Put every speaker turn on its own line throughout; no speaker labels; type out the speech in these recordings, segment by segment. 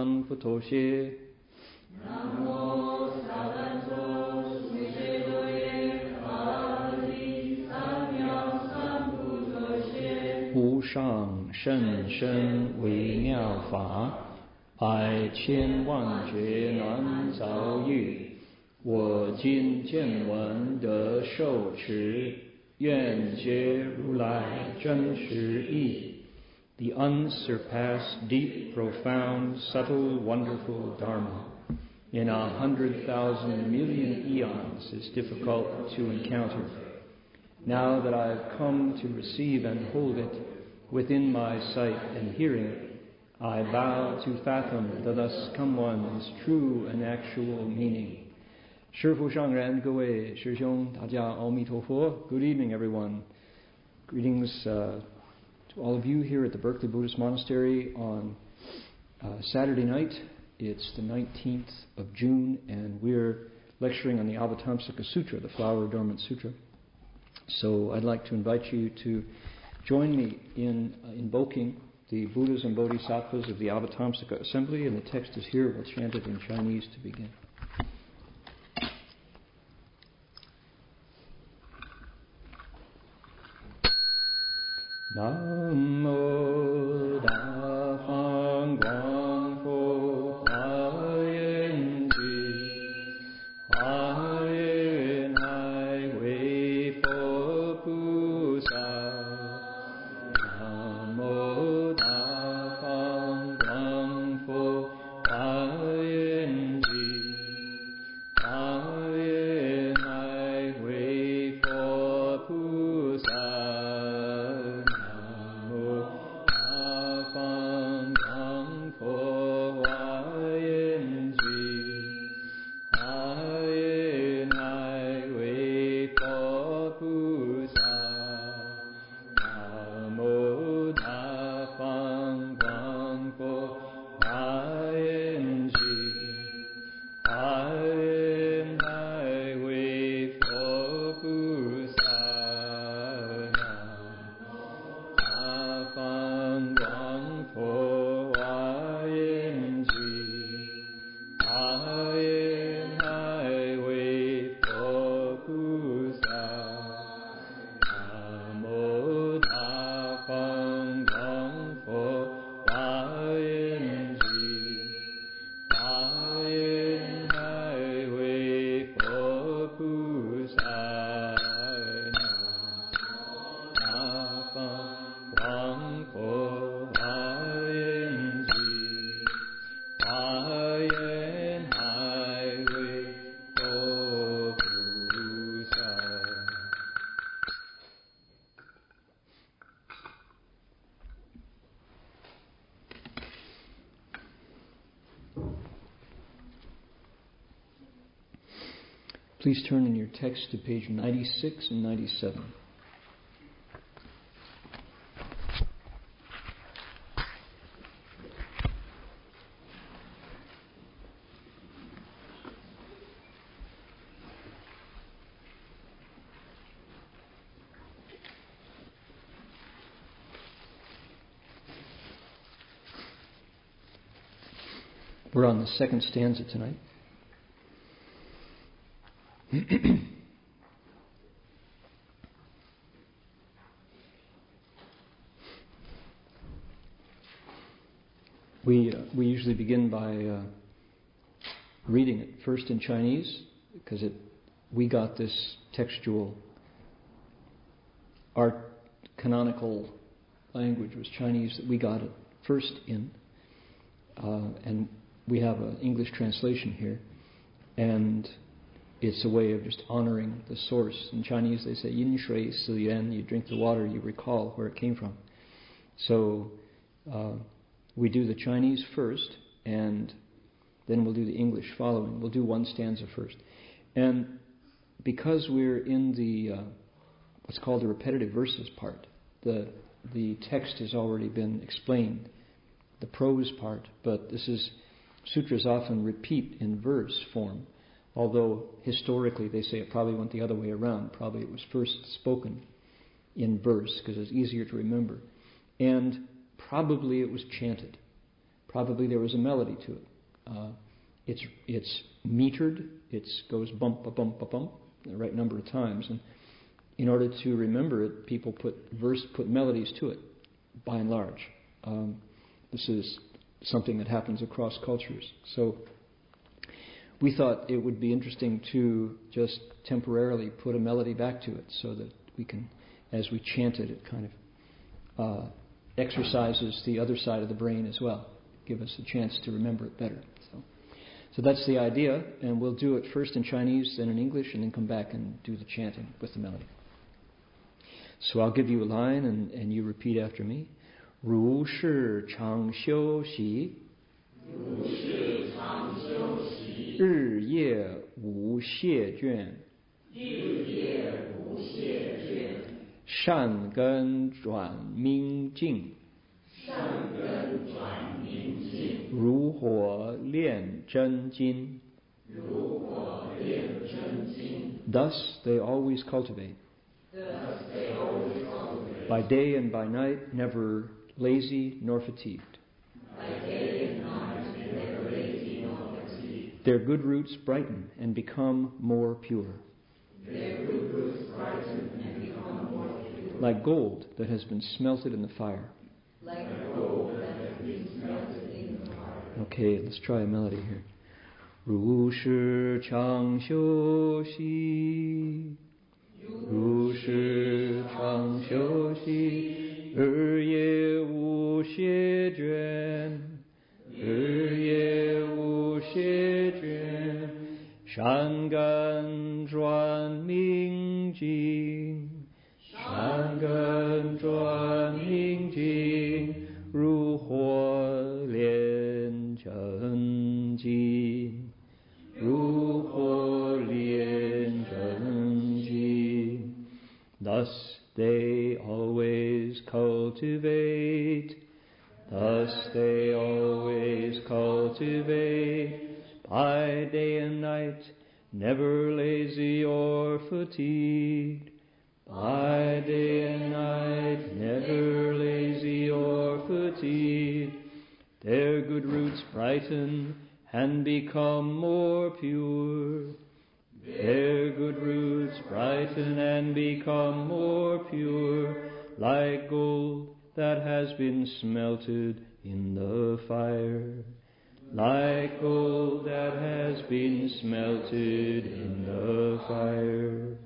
三不妥协。南无萨班陀
苏悉多耶阿里
三藐三不妥协。
无上甚深微妙法，百千万劫难遭遇。我今见闻得受持，愿解如来真实义。The unsurpassed, deep, profound, subtle, wonderful Dharma in a hundred thousand million eons is difficult to encounter. Now that I have come to receive and hold it within my sight and hearing, I vow to fathom the thus come one's true and actual meaning. 师父上人，各位师兄，大家阿弥陀佛。Good evening, everyone. Greetings uh, to all of you here at the Berkeley Buddhist Monastery on uh, Saturday night. It's the 19th of June, and we're lecturing on the Avatamsaka Sutra, the Flower Adornment Sutra. So I'd like to invite you to join me in uh, invoking the Buddhas and Bodhisattvas of the Avatamsaka Assembly, and the text is here. We'll chant it in Chinese to begin. Nam Please turn in your text to page 96 and 97. We're on the second stanza tonight. we, uh, we usually begin by uh, reading it first in Chinese because it, we got this textual, our canonical language was Chinese that we got it first in. Uh, and we have an English translation here. And it's a way of just honoring the source. In Chinese, they say yin shui si yuan. You drink the water, you recall where it came from. So uh, we do the Chinese first, and then we'll do the English following. We'll do one stanza first. And because we're in the uh, what's called the repetitive verses part, the the text has already been explained, the prose part, but this is sutras often repeat in verse form, although historically they say it probably went the other way around. Probably it was first spoken in verse because it's easier to remember. And probably it was chanted. Probably there was a melody to it. Uh, it's, it's metered, it goes bump, ba bump, ba bump, the right number of times. And in order to remember it, people put verse, put melodies to it, by and large. Um, this is something that happens across cultures. So we thought it would be interesting to just temporarily put a melody back to it so that we can, as we chant it, it kind of uh, exercises the other side of the brain as well, give us a chance to remember it better. So, so that's the idea, and we'll do it first in Chinese, then in English, and then come back and do the chanting with the melody. So I'll give you a line, and, and you repeat after me. 如是常修习， 如是常修习，日夜无懈倦。日夜无懈倦。善根转明净。善根转明净。如火炼真金。如火炼真金。Thus they always cultivate. Thus they always cultivate. By day and by night, never lazy nor fatigued. By day Their good roots brighten and become more pure. Like gold that has been smelted in the fire. Okay, let's try a melody here. 如是常修习，如是常修习，日夜无懈倦，日夜 无懈倦，善根转明净，善根 never lazy or fatigued. By day and night, never lazy or fatigued. Their good roots brighten and become more pure. Their good roots brighten and become more pure, like gold that has been smelted in the fire. Like gold that has been smelted in the fire.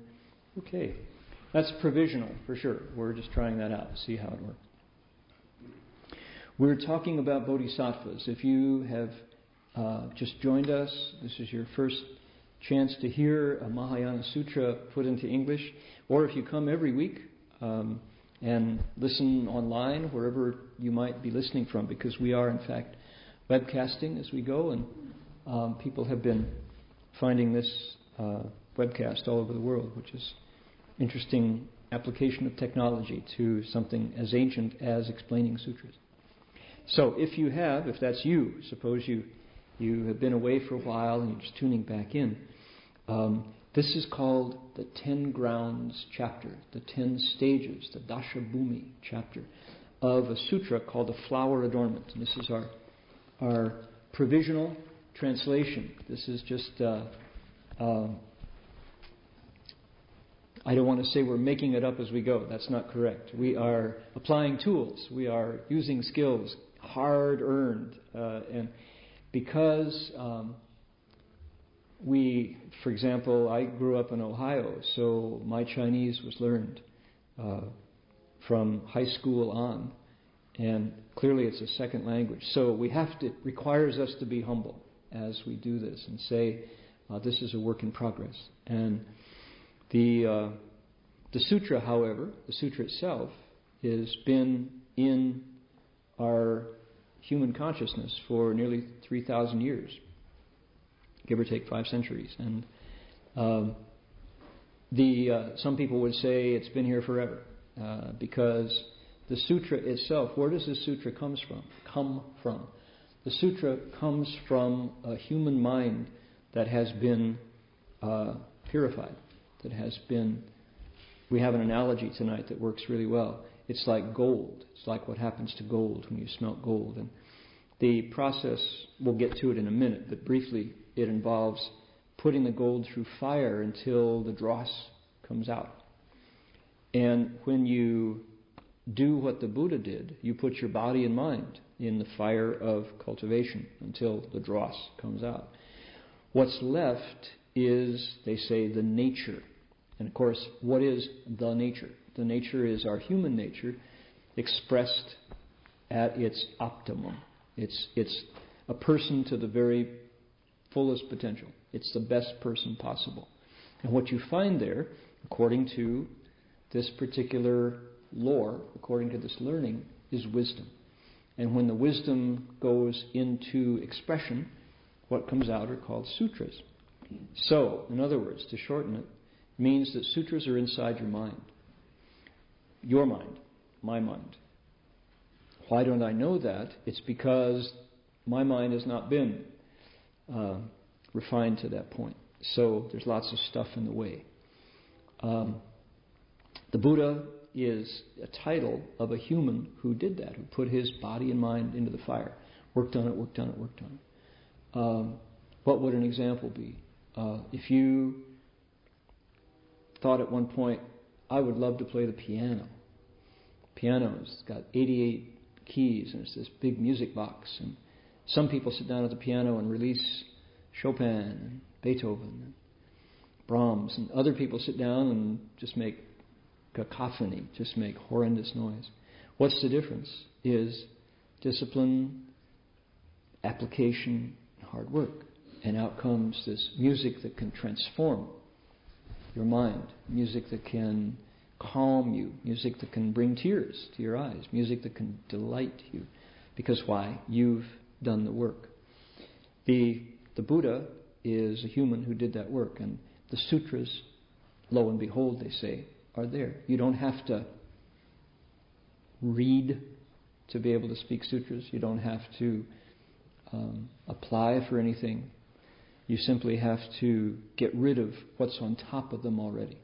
Okay, that's provisional for sure. We're just trying that out, to see how it works. We're talking about bodhisattvas. If you have uh, just joined us, this is your first chance to hear a Mahayana Sutra put into English, or if you come every week um, and listen online, wherever you might be listening from, because we are, in fact, webcasting as we go, and um, people have been finding this uh, webcast all over the world, which is interesting application of technology to something as ancient as explaining sutras. So, if you have, if that's you, suppose you you have been away for a while and you're just tuning back in. Um, this is called the Ten Grounds chapter, the Ten Stages, the Dasha Bhumi chapter of a sutra called the Flower Adornment. And this is our our provisional translation. This is just. Uh, uh, I don't want to say we're making it up as we go. That's not correct. We are applying tools. We are using skills, hard earned, uh, and because um, we, for example, I grew up in Ohio, so my Chinese was learned uh, from high school on, and clearly it's a second language. So we have to, it requires us to be humble as we do this and say, uh, this is a work in progress. And the, uh, the sutra, however, the sutra itself, has been in our human consciousness for nearly 3,000 years, give or take five centuries. And um, the uh, some people would say it's been here forever uh, because the sutra itself. Where does the sutra comes from? Come from? The sutra comes from a human mind that has been uh, purified, that has been. We have an analogy tonight that works really well. It's like gold. It's like what happens to gold when you smelt gold. And the process, we'll get to it in a minute, but briefly, it involves putting the gold through fire until the dross comes out. And when you do what the Buddha did, you put your body and mind in the fire of cultivation until the dross comes out. What's left is, they say, the nature. And of course, what is the nature? The nature is our human nature expressed at its optimum. It's, it's a person to the very fullest potential. It's the best person possible. And what you find there, according to this particular lore, according to this learning, is wisdom. And when the wisdom goes into expression, what comes out are called sutras. So, in other words, to shorten it, means that sutras are inside your mind. Your mind, my mind. Why don't I know that? It's because my mind has not been uh, refined to that point. So there's lots of stuff in the way. Um, the Buddha is a title of a human who did that, who put his body and mind into the fire, worked on it, worked on it, worked on it. Um, what would an example be? Uh, if you thought at one point, I would love to play the piano. Piano's got 88 keys and it's this big music box. And some people sit down at the piano and release Chopin and Beethoven and Brahms, and other people sit down and just make cacophony, just make horrendous noise. What's the difference? Is discipline, application, hard work. And out comes this music that can transform your mind, music that can calm you, music that can bring tears to your eyes, music that can delight you. Because why? You've done the work. The, the Buddha is a human who did that work, and the sutras, lo and behold, they say, are there. You don't have to read to be able to speak sutras, you don't have to um, apply for anything. You simply have to get rid of what's on top of them already.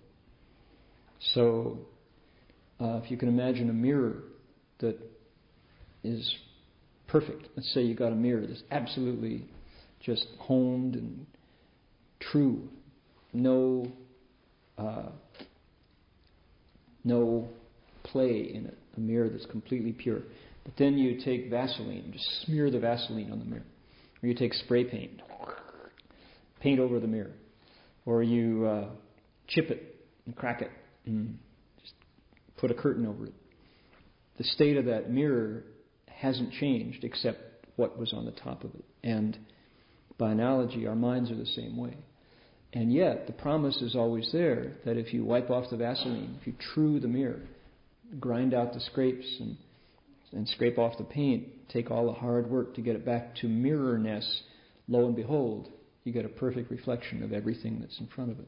So, uh, if you can imagine a mirror that is perfect, let's say you got a mirror that's absolutely just honed and true, no, uh, no play in it, a mirror that's completely pure. But then you take Vaseline, just smear the Vaseline on the mirror, or you take spray paint, paint over the mirror, or you uh, chip it and crack it and just put a curtain over it. The state of that mirror hasn't changed except what was on the top of it. And by analogy, our minds are the same way. And yet, the promise is always there that if you wipe off the Vaseline, if you true the mirror, grind out the scrapes and, and scrape off the paint, take all the hard work to get it back to mirrorness, lo and behold, you get a perfect reflection of everything that's in front of it.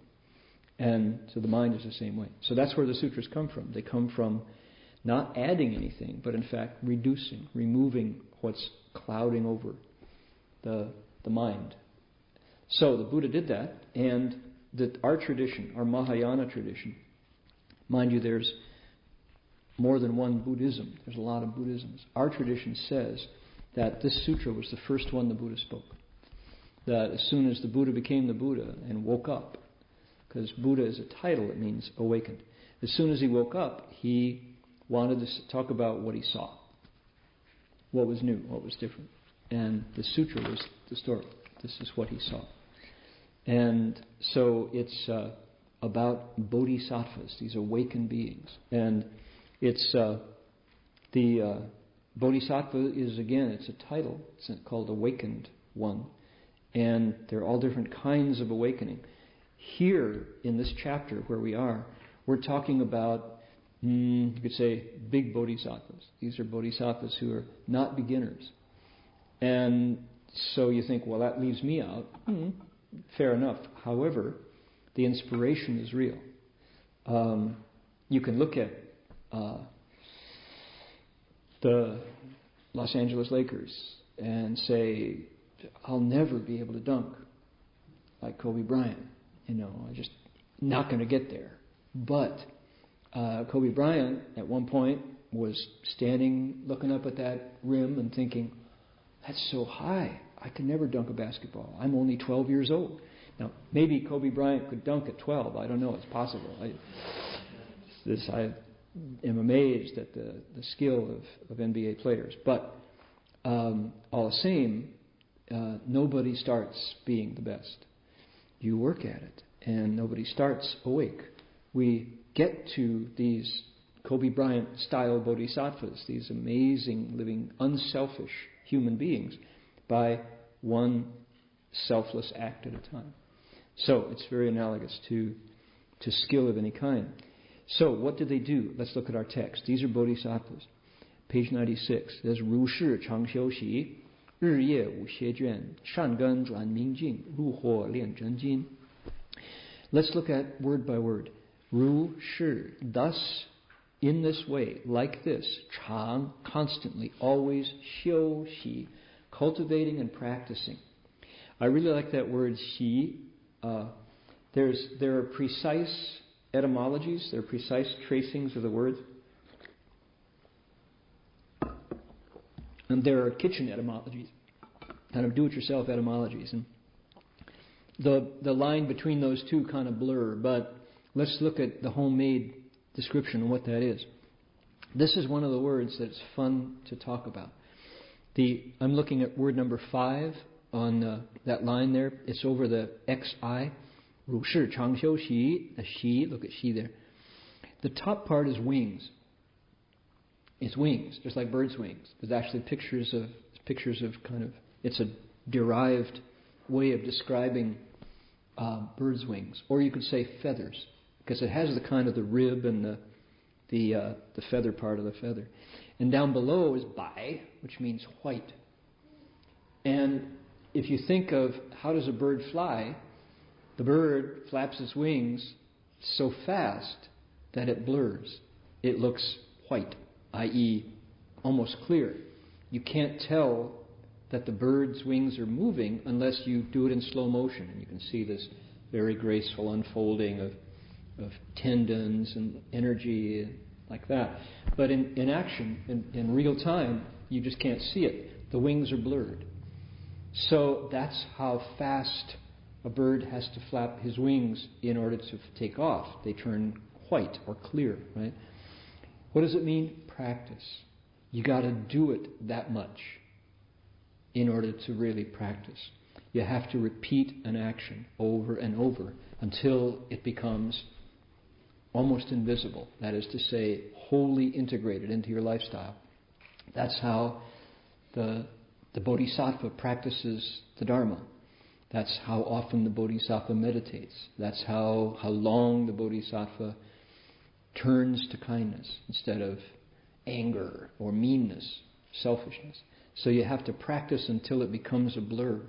And so the mind is the same way. So that's where the sutras come from. They come from not adding anything, but in fact reducing, removing what's clouding over the, the mind. So the Buddha did that, and that our tradition, our Mahayana tradition, mind you, there's more than one Buddhism. There's a lot of Buddhisms. Our tradition says that this sutra was the first one the Buddha spoke. That as soon as the Buddha became the Buddha and woke up, because Buddha is a title, it means awakened. As soon as he woke up, he wanted to talk about what he saw, what was new, what was different. And the sutra was the story. This is what he saw. And so it's uh, about bodhisattvas, these awakened beings. And it's uh, the uh, bodhisattva is, again, it's a title. It's called Awakened One. And there are all different kinds of awakening. Here, in this chapter where we are, we're talking about, mm, you could say, big bodhisattvas. These are bodhisattvas who are not beginners. And so you think, well, that leaves me out. Mm, fair enough. However, the inspiration is real. Um, you can look at uh, the Los Angeles Lakers and say, I'll never be able to dunk like Kobe Bryant. You know, I'm just not going to get there. But uh, Kobe Bryant at one point was standing looking up at that rim and thinking, that's so high. I can never dunk a basketball. I'm only 12 years old. Now, maybe Kobe Bryant could dunk at 12. I don't know. It's possible. I, this, I am amazed at the, the skill of, of NBA players. But um, all the same, uh, nobody starts being the best. You work at it, and nobody starts awake. We get to these Kobe Bryant style bodhisattvas, these amazing, living, unselfish human beings by one selfless act at a time. So it's very analogous to, to skill of any kind. So what did they do? Let's look at our text. These are bodhisattvas. Page 96 says, 如是常修习,日夜无邪倦,善根转明净,入火炼真金. Let's look at word by word. 如是, thus in this way, like this, Chang, constantly, always, Xiu, Xi, cultivating and practicing. I really like that word Xi. Uh, there's, there are precise etymologies, there are precise tracings of the word, And there are kitchen etymologies, kind of do it yourself etymologies. And the, the line between those two kind of blur, but let's look at the homemade description of what that is. This is one of the words that's fun to talk about. The, I'm looking at word number five on uh, that line there. It's over the XI. 如是长修习, the she, look at she there. The top part is wings. It's wings, just like birds' wings. There's actually pictures of pictures of kind of it's a derived way of describing uh, birds' wings, or you could say feathers, because it has the kind of the rib and the the uh, the feather part of the feather. And down below is bai, which means white. And if you think of how does a bird fly, the bird flaps its wings so fast that it blurs. It looks white, i.e., almost clear. You can't tell that the bird's wings are moving unless you do it in slow motion. And you can see this very graceful unfolding of, of tendons and energy like that. But in, in action, in, in real time, you just can't see it. The wings are blurred. So that's how fast a bird has to flap his wings in order to take off. They turn white or clear, right? What does it mean? Practice. You got to do it that much in order to really practice. You have to repeat an action over and over until it becomes almost invisible. That is to say, wholly integrated into your lifestyle. That's how the, the Bodhisattva practices the Dharma. That's how often the Bodhisattva meditates. That's how, how long the Bodhisattva turns to kindness instead of anger or meanness, selfishness. So you have to practice until it becomes a blur.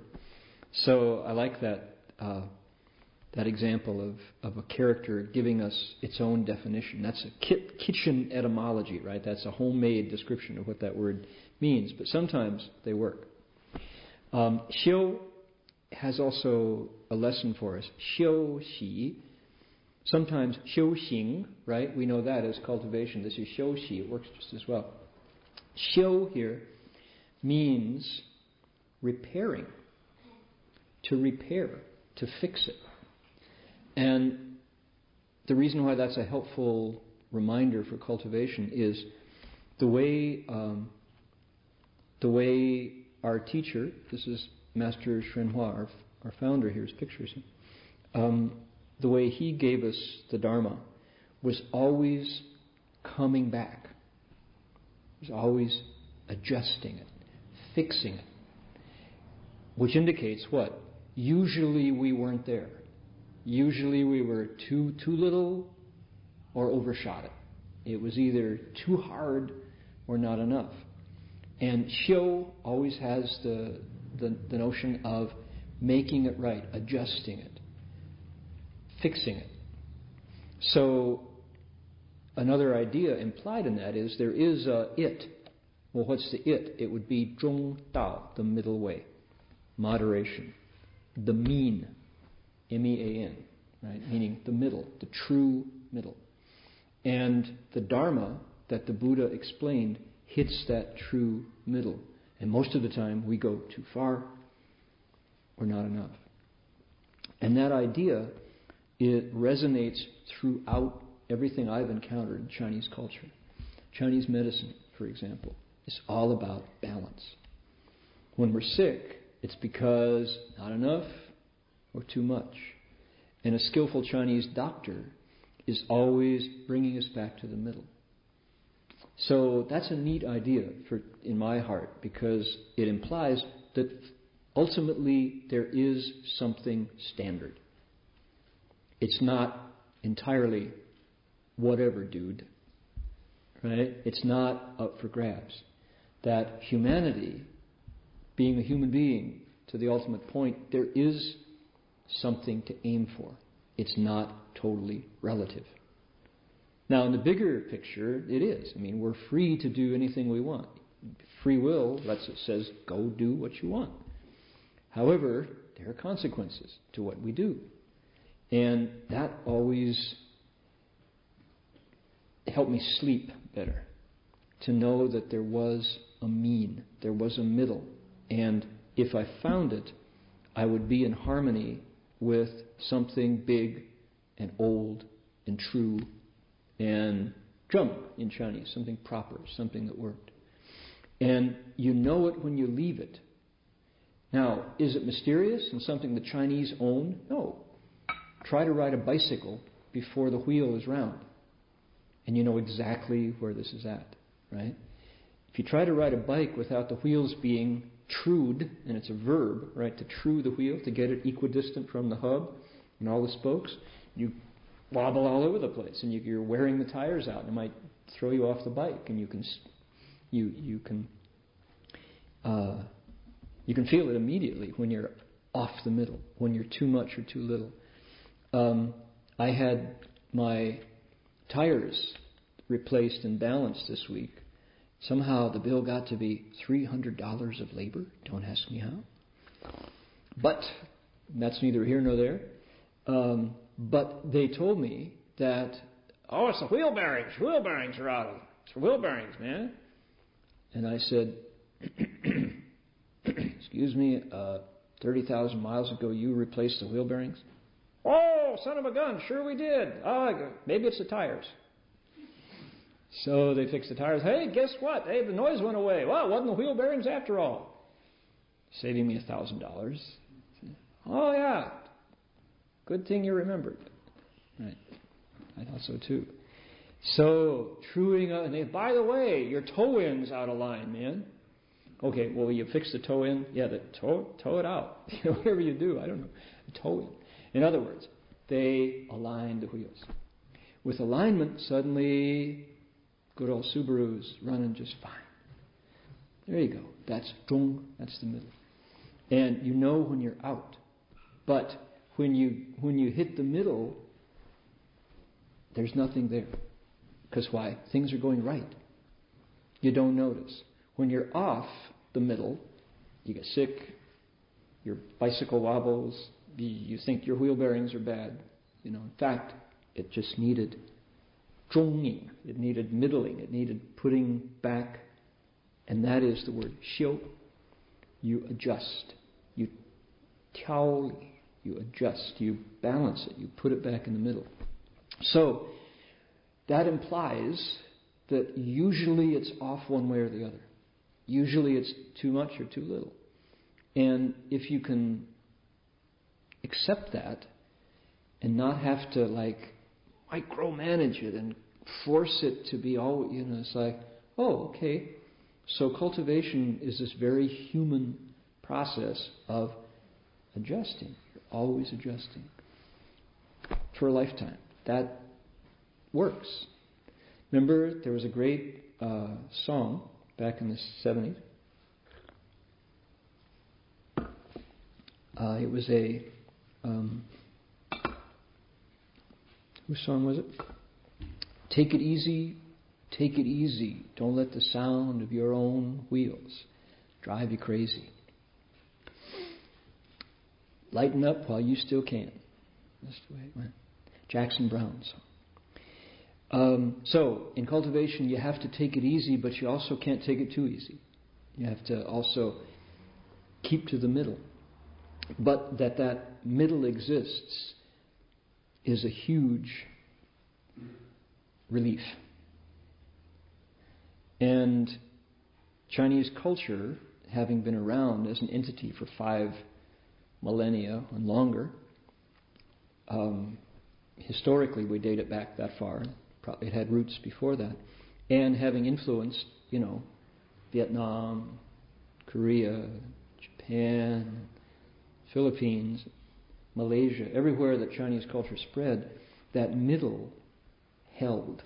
So I like that uh, that example of, of a character giving us its own definition. That's a ki- kitchen etymology, right? That's a homemade description of what that word means. But sometimes they work. Um, has also a lesson for us. Xiu xi. Sometimes xiu xing, right? We know that as cultivation. This is xiu xi. It works just as well. Xiu here means repairing, to repair, to fix it. And the reason why that's a helpful reminder for cultivation is the way um, the way our teacher, this is Master Hsuan our, our founder here's pictures, um, the way he gave us the Dharma was always coming back. Was always adjusting it, fixing it. Which indicates what? Usually we weren't there. Usually we were too too little or overshot it. It was either too hard or not enough. And xiu always has the, the, the notion of making it right, adjusting it, fixing it. So, another idea implied in that is there is a it. Well, what's the it? It would be zhong dao, the middle way, moderation, the mean, M E A N, right? Meaning the middle, the true middle. And the Dharma that the Buddha explained hits that true middle. And most of the time we go too far or not enough. And that idea, it resonates throughout everything I've encountered in Chinese culture. Chinese medicine, for example, is all about balance. When we're sick, it's because not enough or too much. And a skillful Chinese doctor is always bringing us back to the middle. So that's a neat idea for, in my heart because it implies that ultimately there is something standard. It's not entirely whatever, dude. Right? It's not up for grabs. That humanity, being a human being to the ultimate point, there is something to aim for. It's not totally relative. Now, in the bigger picture, it is. I mean, we're free to do anything we want. Free will lets it says, go do what you want. However, there are consequences to what we do. And that always helped me sleep better. To know that there was a mean, there was a middle. And if I found it, I would be in harmony with something big and old and true and zheng in Chinese, something proper, something that worked. And you know it when you leave it. Now, is it mysterious and something the Chinese own? No. Try to ride a bicycle before the wheel is round. And you know exactly where this is at, right? If you try to ride a bike without the wheels being trued, and it's a verb, right, to true the wheel, to get it equidistant from the hub and all the spokes, you wobble all over the place, and you, are wearing the tires out, and it might throw you off the bike, and you can you you can uh, you can feel it immediately when you're off the middle, when you're too much or too little. Um, I had my tires replaced and balanced this week. Somehow the bill got to be $300 of labor. Don't ask me how. But that's neither here nor there. Um, but they told me that, oh, it's the wheel bearings. Wheel bearings are out. It's the wheel bearings, man. And I said, excuse me, uh, 30,000 miles ago you replaced the wheel bearings? Oh, son of a gun, sure we did. Oh, maybe it's the tires. So they fixed the tires. Hey, guess what? Hey, the noise went away. Well, it wasn't the wheel bearings after all. Saving me a thousand dollars. Oh yeah, Good thing you remembered. Right. I thought so too. So, truing up, and by the way, your toe end's out of line, man. Okay, well, you fix the toe in? Yeah, the toe, toe it out. Whatever you do, I don't know. Toe in. In other words, they aligned the wheels. With alignment, suddenly, good old Subaru's running just fine. There you go. That's zhong, that's the middle. And you know when you're out. But when you when you hit the middle, there's nothing there. Because why? Things are going right. You don't notice. When you're off the middle, you get sick, your bicycle wobbles, you think your wheel bearings are bad. You know, in fact, it just needed zhonging. It needed middling. It needed putting back. And that is the word xiu. You adjust. You tiaoli you adjust, you balance it, you put it back in the middle. So, that implies that usually it's off one way or the other. Usually it's too much or too little. And if you can accept that and not have to like micromanage it and force it to be all, you know, it's like, oh, okay. So cultivation is this very human process of adjusting. You're always adjusting for a lifetime. That works. Remember, there was a great uh, song back in the 70s. Uh, it was a. Um, whose song was it? Take it easy, take it easy. Don't let the sound of your own wheels drive you crazy. Lighten up while you still can. That's the way it went. Jackson Browne song. Um, so, in cultivation, you have to take it easy, but you also can't take it too easy. You have to also keep to the middle. But that that middle exists is a huge relief. And Chinese culture, having been around as an entity for five millennia and longer, um, historically we date it back that far. Probably it had roots before that, and having influenced, you know, Vietnam, Korea, Japan, Philippines, Malaysia, everywhere that Chinese culture spread, that middle held.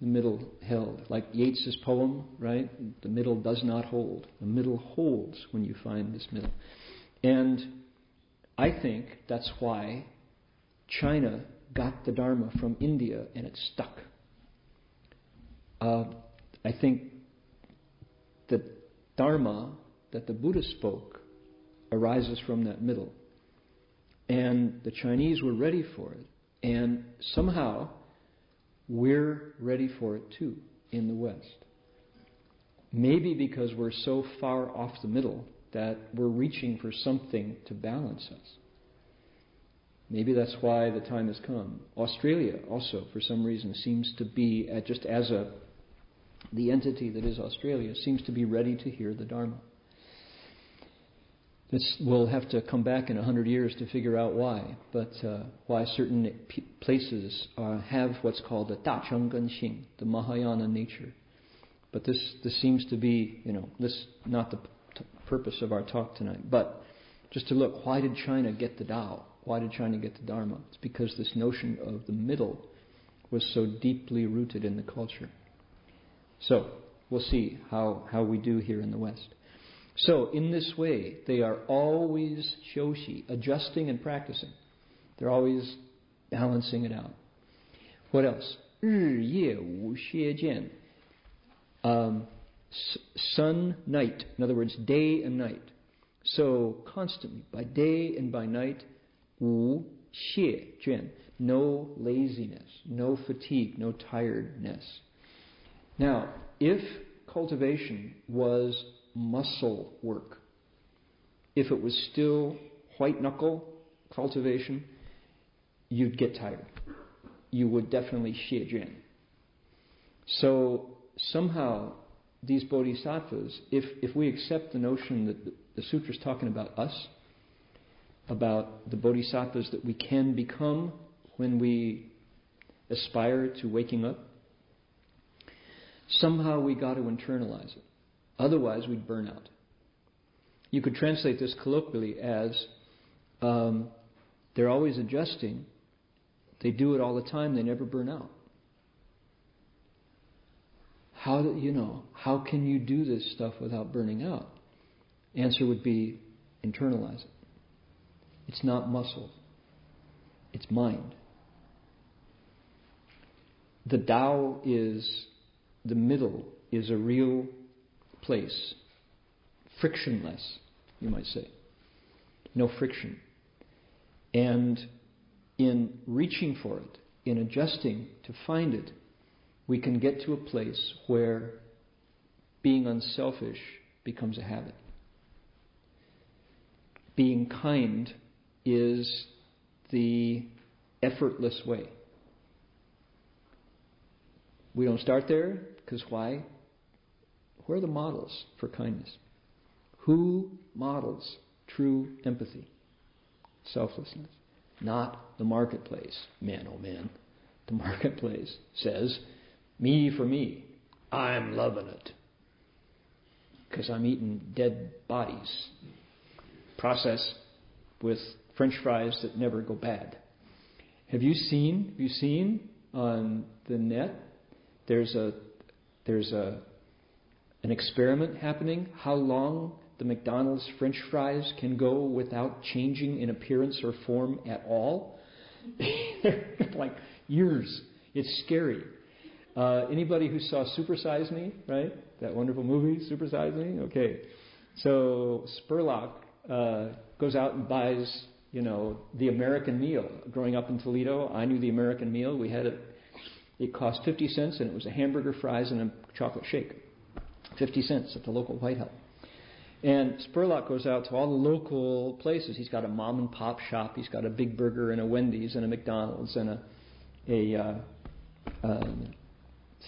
The middle held. Like Yeats's poem, right? The middle does not hold. The middle holds when you find this middle. And I think that's why China got the Dharma from India and it stuck. Uh, I think the Dharma that the Buddha spoke arises from that middle. And the Chinese were ready for it. And somehow we're ready for it too in the West. Maybe because we're so far off the middle that we're reaching for something to balance us. Maybe that's why the time has come. Australia also, for some reason, seems to be, just as a the entity that is Australia, seems to be ready to hear the Dharma. This, we'll have to come back in a hundred years to figure out why, but uh, why certain p- places uh, have what's called the Da Gen Xing, the Mahayana nature. But this, this seems to be, you know, this not the purpose of our talk tonight. But just to look, why did China get the Tao? Why did China get the Dharma? It's because this notion of the middle was so deeply rooted in the culture. So we'll see how, how we do here in the West. So, in this way, they are always shoshi, adjusting and practicing. They're always balancing it out. What else? 日夜无歇见. Um, sun, night. In other words, day and night. So, constantly, by day and by night, 无歇倦. No laziness, no fatigue, no tiredness. Now, if cultivation was muscle work. If it was still white knuckle cultivation, you'd get tired. You would definitely xie So somehow these bodhisattvas, if, if we accept the notion that the, the sutra is talking about us, about the bodhisattvas that we can become when we aspire to waking up, somehow we got to internalize it. Otherwise, we'd burn out. You could translate this colloquially as um, they're always adjusting, they do it all the time, they never burn out. How do you know? How can you do this stuff without burning out? Answer would be internalize it. It's not muscle. It's mind. The Tao is the middle is a real place. Frictionless, you might say. No friction. And in reaching for it, in adjusting to find it, we can get to a place where being unselfish becomes a habit. Being kind is the effortless way. We don't start there because why? Who are the models for kindness? Who models true empathy, selflessness? Not the marketplace. Man, oh man. The marketplace says, me for me. I'm loving it. Because I'm eating dead bodies. Processed with french fries that never go bad. Have you seen, have you seen on the net, there's a, there's a, an experiment happening, how long the McDonald's French fries can go without changing in appearance or form at all? like years. It's scary. Uh, anybody who saw Super Size Me, right? That wonderful movie, Super Size Me? Okay. So Spurlock uh, goes out and buys, you know, the American meal. Growing up in Toledo, I knew the American meal. We had it. It cost 50 cents, and it was a hamburger, fries, and a chocolate shake. 50 cents at the local White House. And Spurlock goes out to all the local places. He's got a mom and pop shop. He's got a Big Burger and a Wendy's and a McDonald's and a, a uh, um,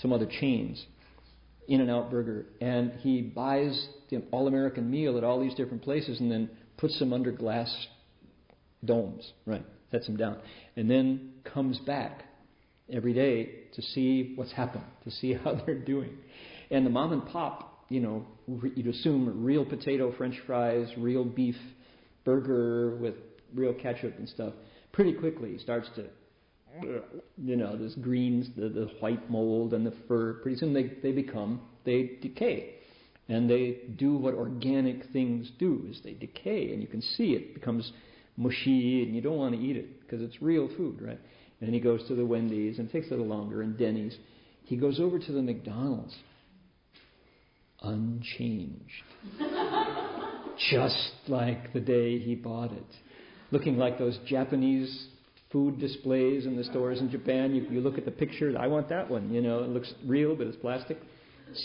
some other chains, In and Out Burger, and he buys the All American meal at all these different places and then puts them under glass domes, right? Sets them down, and then comes back every day to see what's happened, to see how they're doing. And the mom and pop, you know, you'd assume real potato French fries, real beef burger with real ketchup and stuff. Pretty quickly starts to, you know, this greens, the, the white mold and the fur. Pretty soon they, they become, they decay. And they do what organic things do, is they decay. And you can see it becomes mushy and you don't want to eat it because it's real food, right? And he goes to the Wendy's and takes a little longer and Denny's. He goes over to the McDonald's unchanged. Just like the day he bought it. Looking like those Japanese food displays in the stores in Japan. You, you look at the picture, I want that one. You know, it looks real, but it's plastic.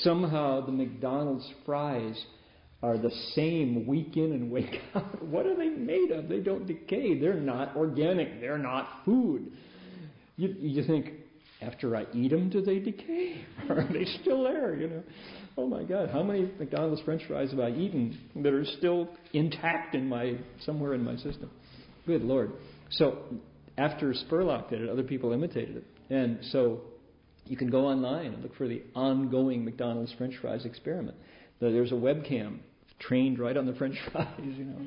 Somehow the McDonald's fries are the same week in and week out. What are they made of? They don't decay. They're not organic. They're not food. You, you think, after I eat them, do they decay? Are they still there? You know, oh my God, how many McDonald's French fries have I eaten that are still intact in my somewhere in my system? Good Lord. So after Spurlock did it, other people imitated it, and so you can go online and look for the ongoing McDonald's French fries experiment. There's a webcam trained right on the French fries, you know,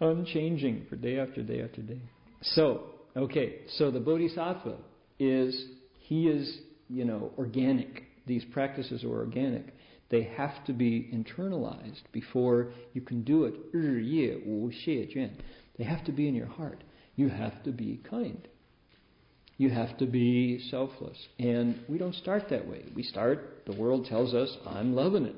unchanging for day after day after day. So, okay, so the Bodhisattva is he is, you know, organic. These practices are organic. They have to be internalized before you can do it. They have to be in your heart. You have to be kind. You have to be selfless. And we don't start that way. We start, the world tells us, I'm loving it.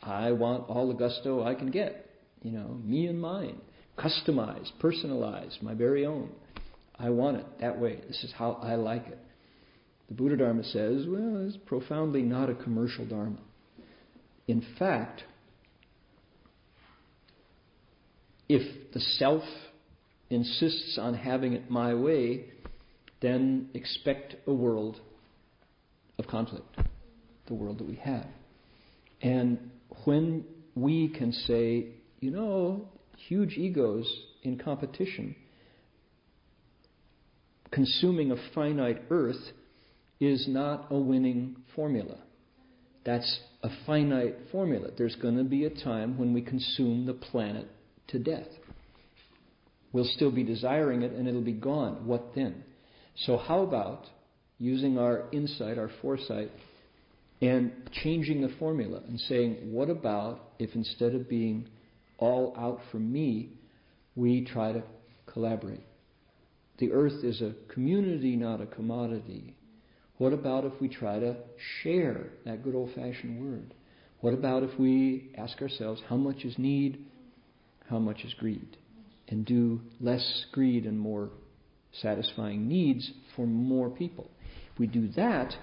I want all the gusto I can get. You know, me and mine. Customized, personalized, my very own. I want it that way. This is how I like it. The Buddha Dharma says, well, it's profoundly not a commercial Dharma. In fact, if the self insists on having it my way, then expect a world of conflict, the world that we have. And when we can say, you know, huge egos in competition, consuming a finite earth is not a winning formula. That's a finite formula. There's going to be a time when we consume the planet to death. We'll still be desiring it and it'll be gone. What then? So, how about using our insight, our foresight, and changing the formula and saying, what about if instead of being all out for me, we try to collaborate? The earth is a community, not a commodity. What about if we try to share that good old fashioned word? What about if we ask ourselves how much is need, how much is greed? And do less greed and more satisfying needs for more people. If we do that,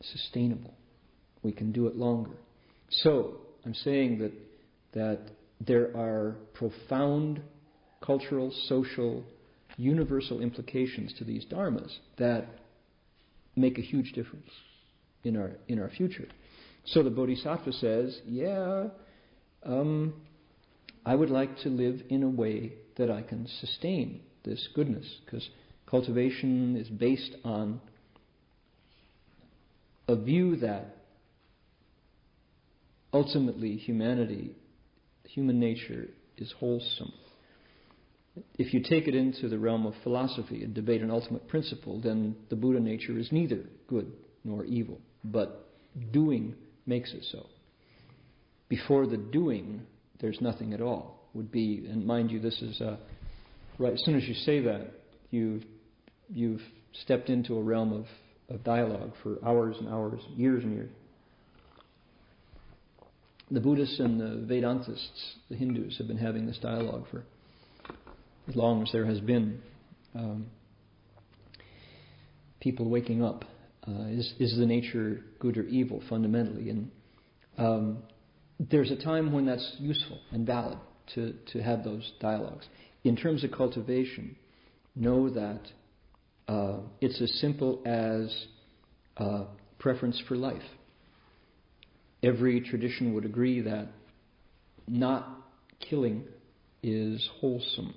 sustainable. We can do it longer. So, I'm saying that, that there are profound cultural, social, universal implications to these dharmas that make a huge difference in our in our future. So the Bodhisattva says, "Yeah, um, I would like to live in a way that I can sustain this goodness, because cultivation is based on a view that ultimately humanity, human nature, is wholesome." If you take it into the realm of philosophy and debate an ultimate principle, then the Buddha nature is neither good nor evil, but doing makes it so. before the doing, there's nothing at all. Would be, and mind you, this is uh, right. As soon as you say that, you've you've stepped into a realm of, of dialogue for hours and hours, years and years. The Buddhists and the Vedantists, the Hindus, have been having this dialogue for as long as there has been um, people waking up. Uh, is, is the nature good or evil fundamentally? And um, there's a time when that's useful and valid to, to have those dialogues. In terms of cultivation, know that uh, it's as simple as uh, preference for life. Every tradition would agree that not killing is wholesome.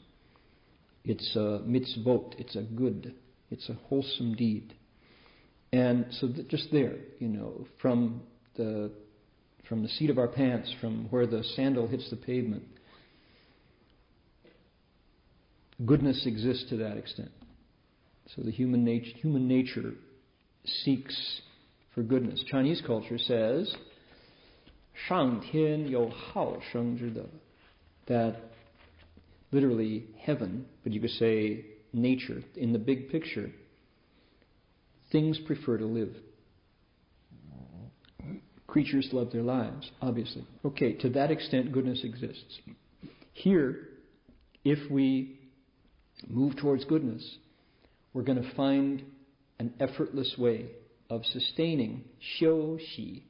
It's a mitzvot, it's a good, it's a wholesome deed. And so just there, you know, from the from the seat of our pants, from where the sandal hits the pavement, goodness exists to that extent. So the human nature, human nature seeks for goodness. Chinese culture says, 上天有好生之德, that literally heaven, but you could say nature, in the big picture, things prefer to live. Creatures love their lives, obviously. Okay, to that extent, goodness exists. Here, if we move towards goodness, we're going to find an effortless way of sustaining xiu xi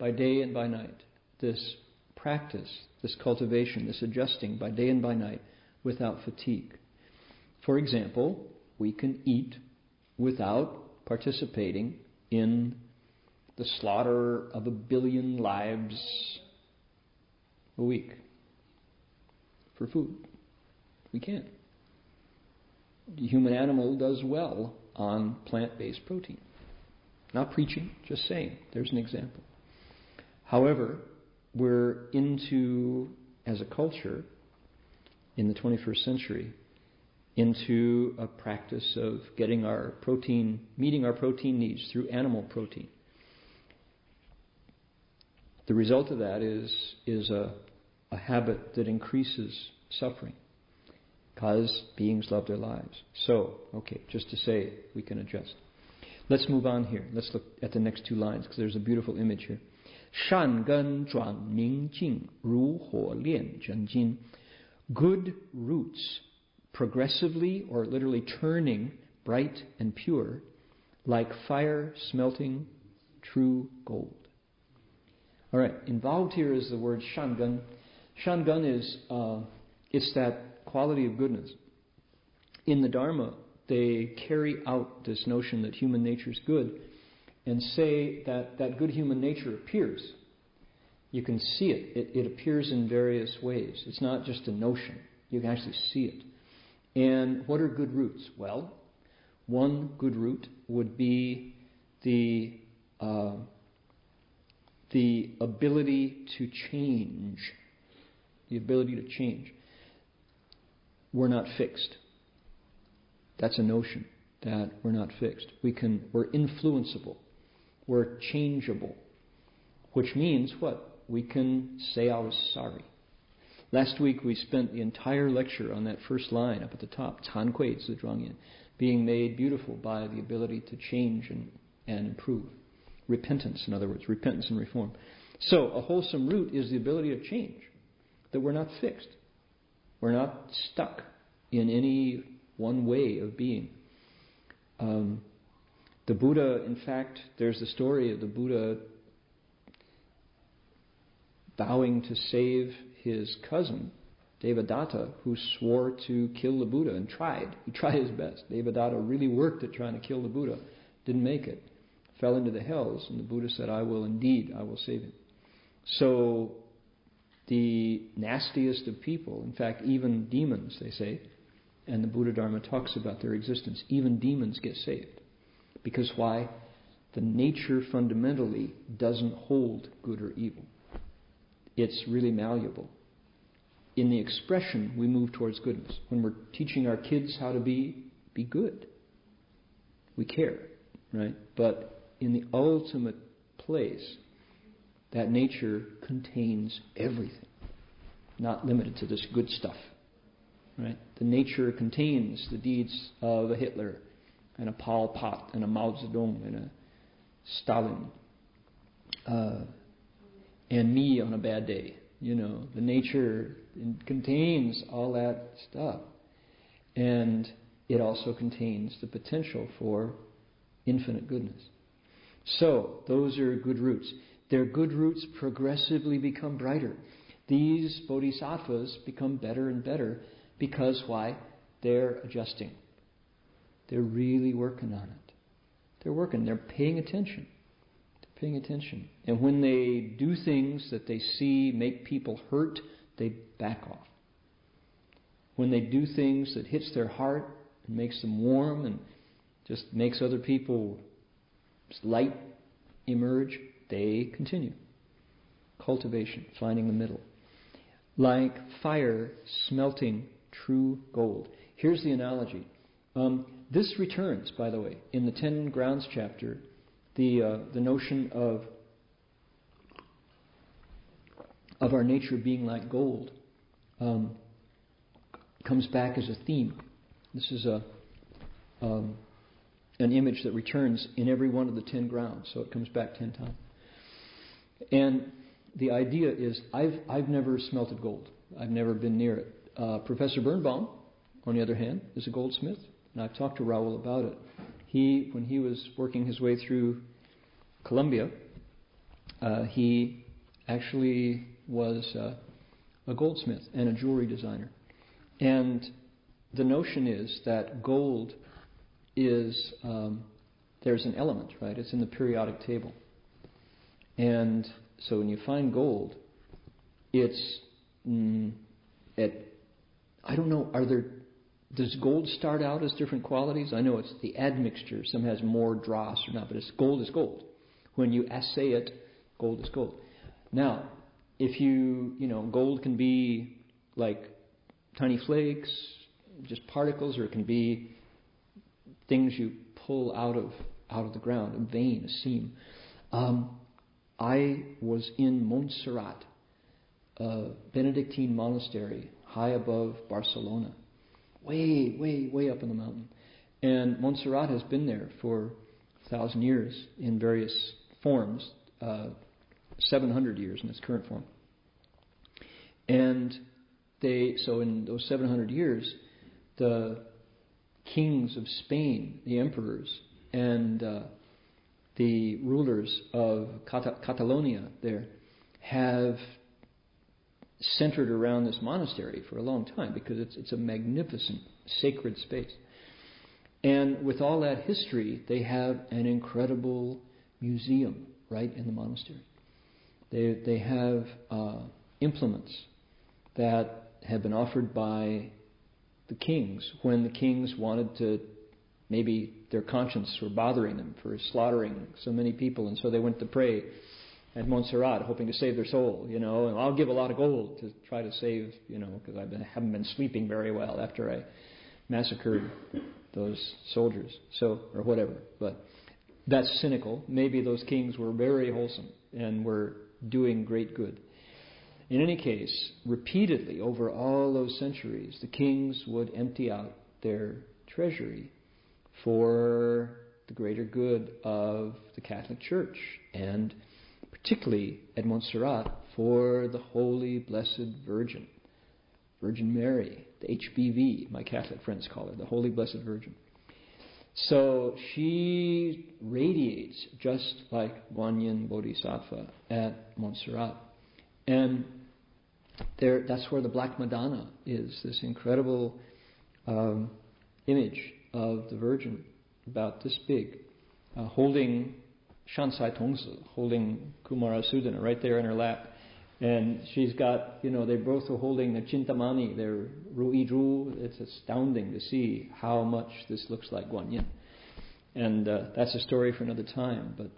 by day and by night. This practice, this cultivation, this adjusting by day and by night without fatigue. For example, we can eat without participating in the slaughter of a billion lives a week for food. We can't. The human animal does well on plant based protein. Not preaching, just saying. There's an example. However, we're into, as a culture, in the 21st century, into a practice of getting our protein, meeting our protein needs through animal protein. The result of that is, is a, a habit that increases suffering because beings love their lives. So, okay, just to say we can adjust. Let's move on here. Let's look at the next two lines because there's a beautiful image here. 善根转明净，如火炼真金。Good roots progressively or literally turning bright and pure, like fire smelting true gold. All right, involved here is the word shangun. Shangun is uh, it's that quality of goodness. In the Dharma, they carry out this notion that human nature is good and say that that good human nature appears. You can see it. it. It appears in various ways. It's not just a notion. You can actually see it. And what are good roots? Well, one good root would be the uh, the ability to change. The ability to change. We're not fixed. That's a notion that we're not fixed. We can, we're influenceable. We're changeable, which means what? We can say I was sorry. Last week we spent the entire lecture on that first line up at the top, Tanque Kui Zidrongyan, being made beautiful by the ability to change and, and improve. Repentance, in other words, repentance and reform. So a wholesome root is the ability to change, that we're not fixed. We're not stuck in any one way of being. Um, the Buddha, in fact, there's the story of the Buddha vowing to save his cousin, Devadatta, who swore to kill the Buddha and tried. He tried his best. Devadatta really worked at trying to kill the Buddha, didn't make it fell into the hells, and the Buddha said, I will indeed, I will save him. So, the nastiest of people, in fact, even demons, they say, and the Buddha Dharma talks about their existence, even demons get saved. Because why? The nature fundamentally doesn't hold good or evil, it's really malleable. In the expression, we move towards goodness. When we're teaching our kids how to be, be good. We care, right? But in the ultimate place, that nature contains everything, not limited to this good stuff. Right? The nature contains the deeds of a Hitler and a Pol Pot and a Mao Zedong and a Stalin uh, and me on a bad day. You know, the nature contains all that stuff. And it also contains the potential for infinite goodness. So, those are good roots. Their good roots progressively become brighter. These bodhisattvas become better and better because why? They're adjusting. They're really working on it. They're working, they're paying attention. They're paying attention. And when they do things that they see make people hurt, they back off. When they do things that hits their heart and makes them warm and just makes other people light emerge, they continue. Cultivation, finding the middle. Like fire smelting true gold. Here's the analogy. Um, this returns, by the way, in the Ten Grounds chapter, the, uh, the notion of, of our nature being like gold um, comes back as a theme. This is a, um, an image that returns in every one of the ten grounds, so it comes back ten times. And the idea is I've, I've never smelted gold, I've never been near it. Uh, Professor Birnbaum, on the other hand, is a goldsmith, and I've talked to Raoul about it. He, when he was working his way through Columbia, uh, he actually was uh, a goldsmith and a jewelry designer. And the notion is that gold is um, there's an element, right? It's in the periodic table. And so when you find gold, it's mm, at I don't know. Are there does gold start out as different qualities? I know it's the admixture. Some has more dross or not, but it's gold is gold. When you assay it, gold is gold. Now, if you you know gold can be like tiny flakes, just particles, or it can be things you pull out of out of the ground, a vein, a seam. Um, I was in Montserrat, a Benedictine monastery high above Barcelona, way, way, way up in the mountain. And Montserrat has been there for a thousand years in various forms, uh, 700 years in its current form. And they, so in those 700 years, the kings of Spain, the emperors, and uh, the rulers of Cata- Catalonia there have centered around this monastery for a long time because it's, it's a magnificent sacred space. And with all that history, they have an incredible museum right in the monastery. They, they have uh, implements that have been offered by the kings when the kings wanted to, maybe their conscience were bothering them for slaughtering so many people, and so they went to pray at Montserrat, hoping to save their soul, you know, and I'll give a lot of gold to try to save, you know, because I haven't been sleeping very well after I massacred those soldiers, so or whatever. But that's cynical. Maybe those kings were very wholesome and were doing great good. In any case, repeatedly over all those centuries, the kings would empty out their treasury for the greater good of the Catholic Church and particularly at Montserrat, for the Holy Blessed Virgin, Virgin Mary, the HBV, my Catholic friends call her, the Holy Blessed Virgin. So she radiates just like Guanyin Bodhisattva at Montserrat. And there, that's where the Black Madonna is, this incredible um, image of the Virgin, about this big, uh, holding Shancai Tongzi holding Kumara Sudana right there in her lap. And she's got, you know, they both are holding the Chintamani, their Rui Zhu. It's astounding to see how much this looks like Guanyin. And uh, that's a story for another time. But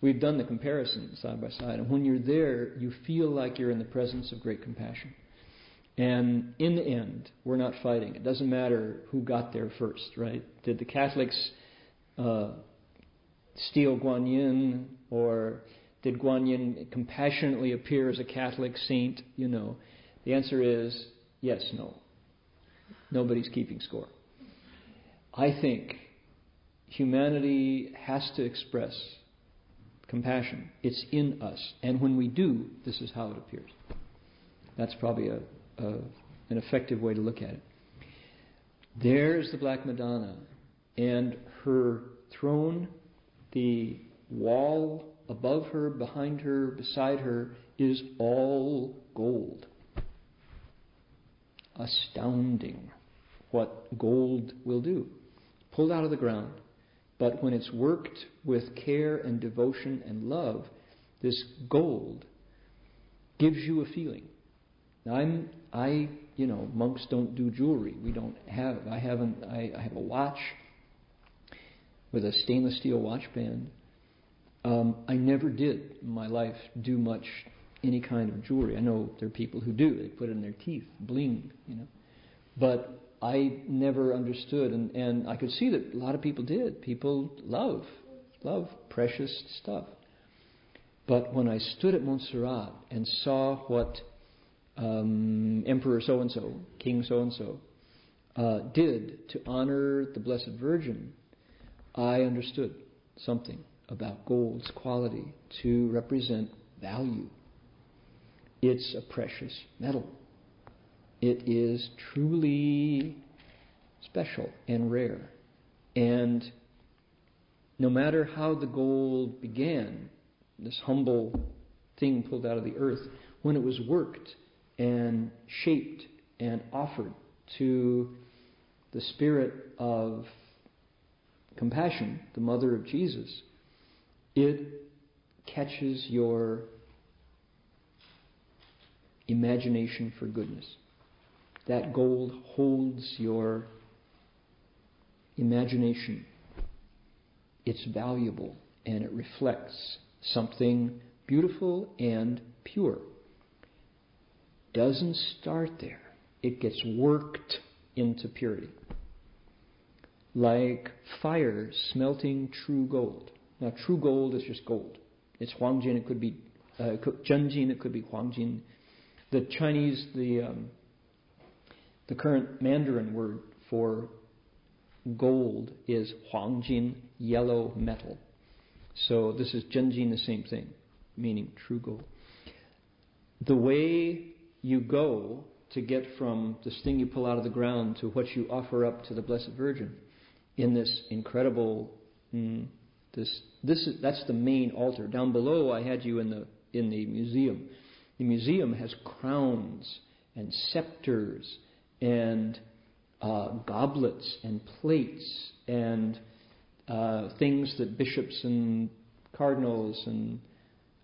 we've done the comparison side by side. And when you're there, you feel like you're in the presence of great compassion. And in the end, we're not fighting. It doesn't matter who got there first, right? Did the Catholics uh, steal Guanyin, or Did Guanyin compassionately appear as a Catholic saint? You know, the answer is yes, no. Nobody's keeping score. I think humanity has to express compassion. It's in us. And when we do, this is how it appears. That's probably a, a, an effective way to look at it. There's the Black Madonna, and her throne, the wall above her, behind her, beside her, is all gold. Astounding what gold will do. Pulled out of the ground, but when it's worked with care and devotion and love, this gold gives you a feeling. Now I'm I you know monks don't do jewelry. We don't have I haven't I, I have a watch with a stainless steel watch band. Um, I never did in my life do much any kind of jewelry. I know there are people who do. They put it in their teeth, bling, you know. But I never understood, and, and I could see that a lot of people did. People love, love precious stuff. But when I stood at Montserrat and saw what um, Emperor so and so, King so and so, did to honor the Blessed Virgin, I understood something about gold's quality to represent value. It's a precious metal. It is truly special and rare. And no matter how the gold began, this humble thing pulled out of the earth, when it was worked and shaped and offered to the Spirit of compassion, the Mother of Jesus, it catches your imagination for goodness. That gold holds your imagination. It's valuable and it reflects something beautiful and pure. Doesn't start there, it gets worked into purity. Like fire smelting true gold. Now, true gold is just gold. It's Huangjin, it could be uh, it could be Huangjin. The Chinese, the um, the current Mandarin word for gold is Huangjin, yellow metal. So this is Zhenjin, the same thing, meaning true gold. The way you go to get from this thing you pull out of the ground to what you offer up to the Blessed Virgin in this incredible mm, this this is that's the main altar. Down below I had you in the in the museum. The museum has crowns and scepters and uh, goblets and plates and uh, things that bishops and cardinals and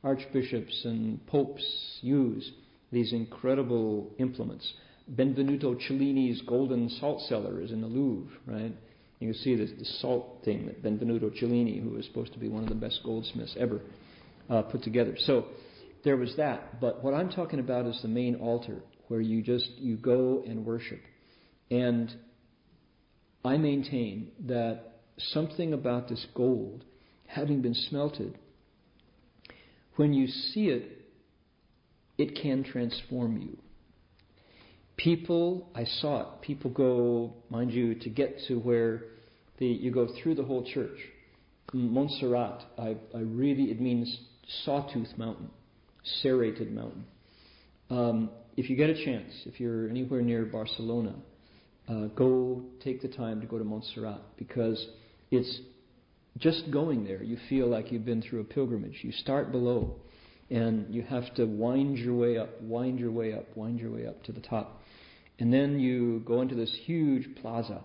archbishops and popes use. These incredible implements. Benvenuto Cellini's golden salt cellar is in the Louvre, right? You can see this, the salt thing that Benvenuto Cellini, who was supposed to be one of the best goldsmiths ever, uh, put together. So there was that. But what I'm talking about is the main altar, where you just you go and worship. And I maintain that something about this gold, having been smelted, when you see it, it can transform you. People, I saw it. People go, mind you, to get to where the, you go through the whole church. Montserrat, I, I really, it means sawtooth mountain, serrated mountain. Um, if you get a chance, if you're anywhere near Barcelona, uh, go take the time to go to Montserrat because it's just going there. You feel like you've been through a pilgrimage. You start below and you have to wind your way up, wind your way up, wind your way up to the top. And then you go into this huge plaza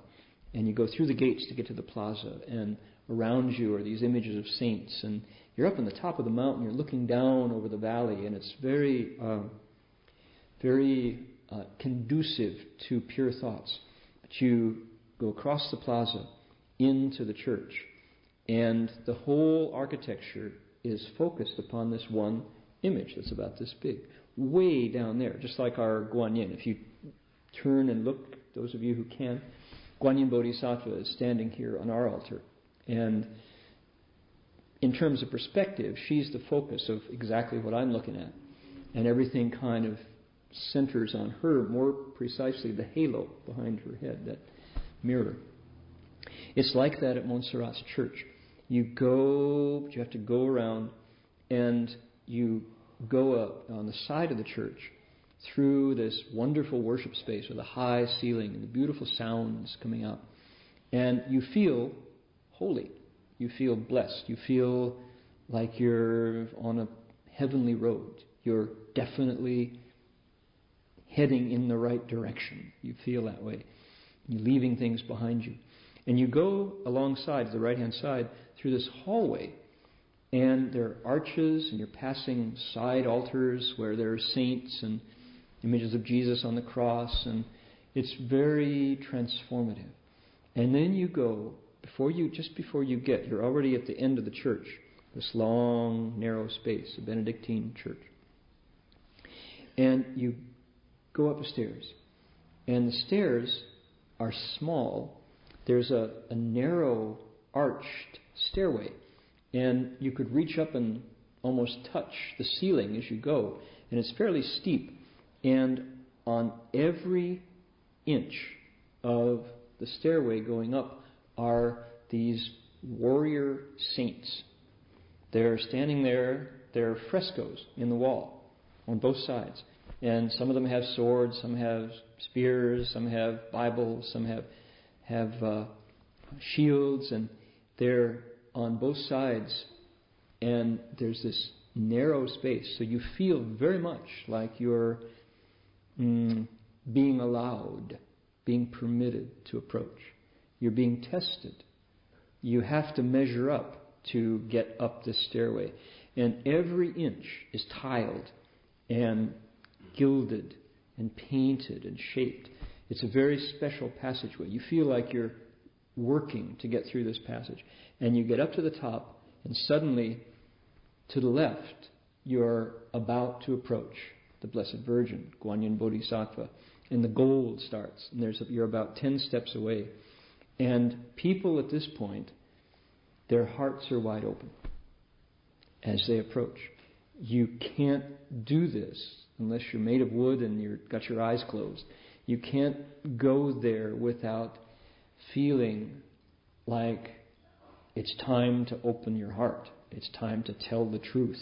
and you go through the gates to get to the plaza and around you are these images of saints and you're up on the top of the mountain, you're looking down over the valley and it's very, uh, very uh, conducive to pure thoughts. But you go across the plaza into the church and the whole architecture is focused upon this one image that's about this big, way down there, just like our Guanyin. If you turn and look, those of you who can, Guanyin Bodhisattva is standing here on our altar. And in terms of perspective, she's the focus of exactly what I'm looking at. And everything kind of centers on her, more precisely the halo behind her head, that mirror. It's like that at Montserrat's church. You go, you have to go around, and you go up on the side of the church through this wonderful worship space with a high ceiling and the beautiful sounds coming out. And you feel holy. You feel blessed. You feel like you're on a heavenly road. You're definitely heading in the right direction. You feel that way. You're leaving things behind you. And you go alongside, the right hand side, through this hallway. And there are arches, and you're passing side altars where there are saints and images of Jesus on the cross. And it's very transformative. And then you go, before you, just before you get, you're already at the end of the church, this long, narrow space, a Benedictine church. And you go up the stairs. And the stairs are small. There's a, a narrow, arched stairway. And you could reach up and almost touch the ceiling as you go. And it's fairly steep. And on every inch of the stairway going up are these warrior saints. They're standing there, they're frescoes in the wall on both sides. And some of them have swords, some have spears, some have Bibles, some have have uh, shields, and they're on both sides. And there's this narrow space, so you feel very much like you're mm, being allowed, being permitted to approach. You're being tested. You have to measure up to get up this stairway. And every inch is tiled and gilded and painted and shaped. It's a very special passageway. You feel like you're working to get through this passage. And you get up to the top, and suddenly, to the left, you're about to approach the Blessed Virgin, Guanyin Bodhisattva. And the gold starts, and there's, you're about 10 steps away. And people at this point, their hearts are wide open as they approach. You can't do this unless you're made of wood and you've got your eyes closed. You can't go there without feeling like it's time to open your heart. It's time to tell the truth,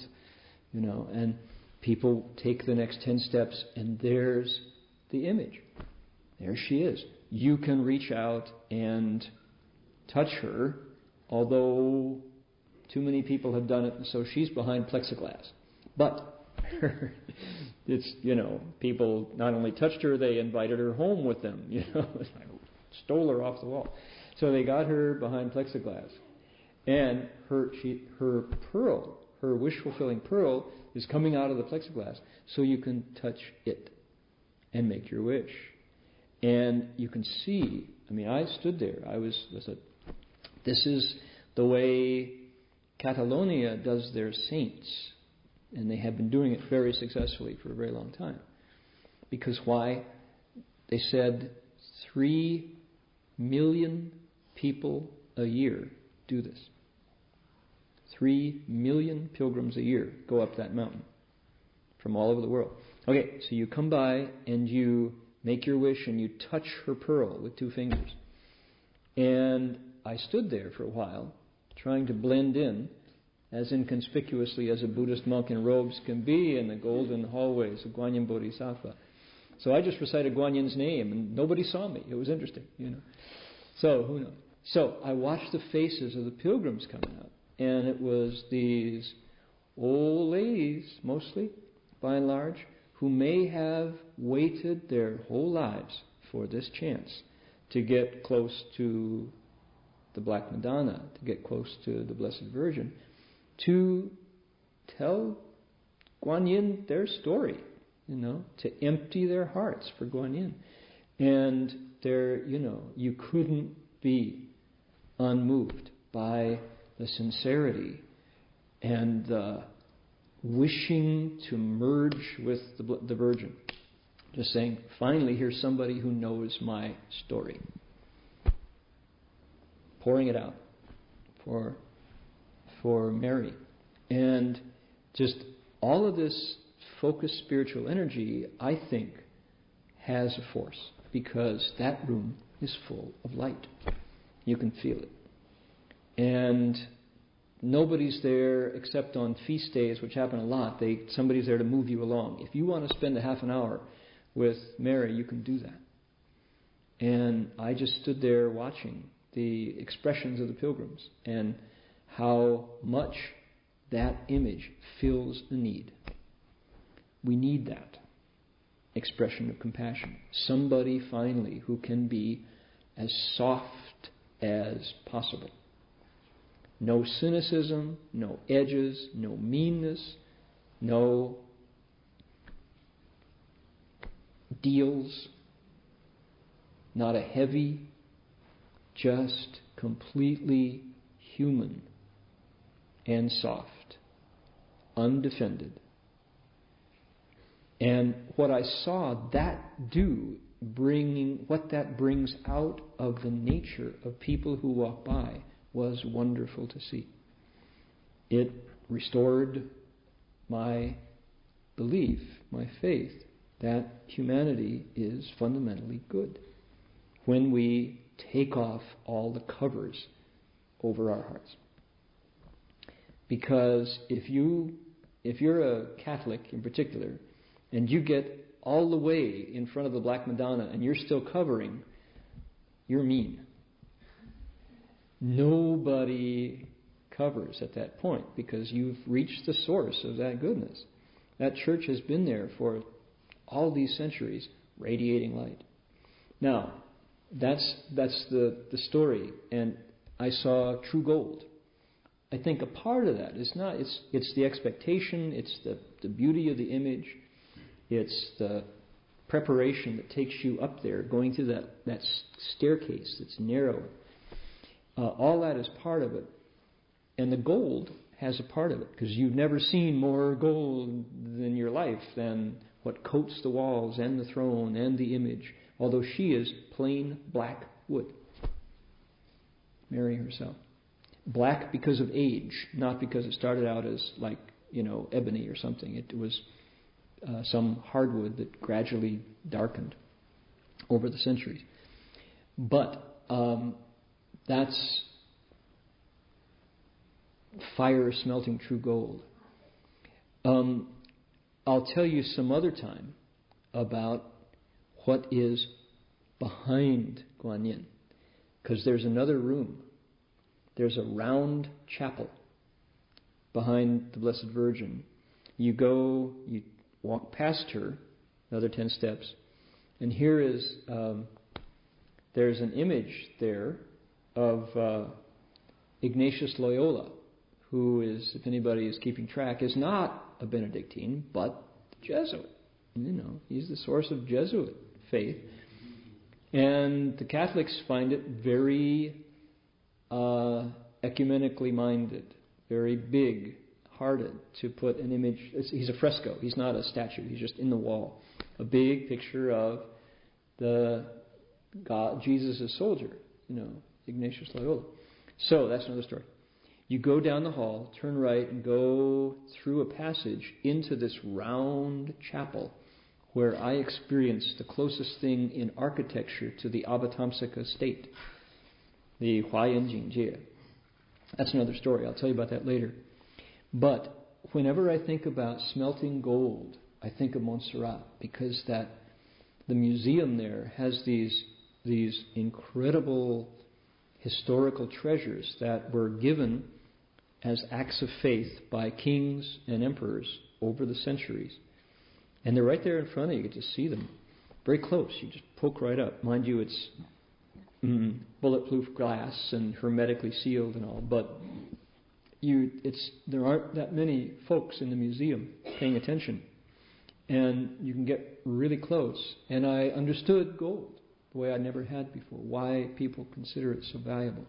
you know. And people take the next 10 steps, and there's the image. There she is. You can reach out and touch her, although too many people have done it, so she's behind plexiglass. But it's you know people not only touched her, they invited her home with them. You know, stole her off the wall. So they got her behind plexiglass, and her she, her pearl, her wish fulfilling pearl, is coming out of the plexiglass, so you can touch it and make your wish. And you can see. I mean, I stood there. I was. I said, "This is the way Catalonia does their saints." And they have been doing it very successfully for a very long time. Because why? They said three million people a year do this. Three million pilgrims a year go up that mountain from all over the world. Okay, so you come by and you make your wish and you touch her pearl with two fingers. And I stood there for a while, trying to blend in as inconspicuously as a Buddhist monk in robes can be in the golden hallways of Guanyin Bodhisattva. So I just recited Guanyin's name, and nobody saw me. It was interesting, you know. So who knows? So I watched the faces of the pilgrims coming up, and it was these old ladies, mostly, by and large, who may have waited their whole lives for this chance to get close to the Black Madonna, to get close to the Blessed Virgin to tell Guanyin their story, you know, to empty their hearts for Guanyin. And there, you know, you couldn't be unmoved by the sincerity and the wishing to merge with the, the Virgin. Just saying, finally, here's somebody who knows my story. Pouring it out for for Mary. And just all of this focused spiritual energy, I think, has a force because that room is full of light. You can feel it. And nobody's there except on feast days, which happen a lot. They somebody's there to move you along. If you want to spend a half an hour with Mary, you can do that. And I just stood there watching the expressions of the pilgrims and how much that image fills the need. We need that expression of compassion. Somebody finally who can be as soft as possible. No cynicism, no edges, no meanness, no deals, not a heavy, just completely human and soft, undefended. And what I saw that do, bringing what that brings out of the nature of people who walk by, was wonderful to see. It restored my belief, my faith, that humanity is fundamentally good when we take off all the covers over our hearts. Because if you if you're a Catholic in particular, and you get all the way in front of the Black Madonna and you're still covering, you're mean. Nobody covers at that point because you've reached the source of that goodness. That church has been there for all these centuries, radiating light. Now, that's that's the, the story, and I saw true gold. I think a part of that is not it's it's the expectation, it's the, the beauty of the image, it's the preparation that takes you up there, going through that, that staircase that's narrow. Uh, all that is part of it. And the gold has a part of it because you've never seen more gold in your life than what coats the walls and the throne and the image, although she is plain black wood. Mary herself. Black because of age, not because it started out as like, you know, ebony or something. It was uh, some hardwood that gradually darkened over the centuries. But um, that's fire smelting true gold. Um, I'll tell you some other time about what is behind Guanyin, because there's another room. There's a round chapel behind the Blessed Virgin. You go, you walk past her, another 10 steps, and here is um, there's an image there of uh, Ignatius Loyola, who is, if anybody is keeping track, is not a Benedictine, but Jesuit. You know, he's the source of Jesuit faith. And the Catholics find it very uh, ecumenically minded, very big, hearted to put an image. He's a fresco. He's not a statue. He's just in the wall. A big picture of the God, Jesus soldier. You know, Ignatius Loyola. So that's another story. You go down the hall, turn right, and go through a passage into this round chapel where I experienced the closest thing in architecture to the Avatamsaka state, the Huayan Jingjie. That's another story. I'll tell you about that later. But whenever I think about smelting gold, I think of Montserrat because that the museum there has these these incredible historical treasures that were given as acts of faith by kings and emperors over the centuries. And they're right there in front of you. You get to see them very close. You just poke right up. Mind you, it's mm, bulletproof glass and hermetically sealed and all, but you, it's, there aren't that many folks in the museum paying attention. And you can get really close. And I understood gold the way I never had before, why people consider it so valuable.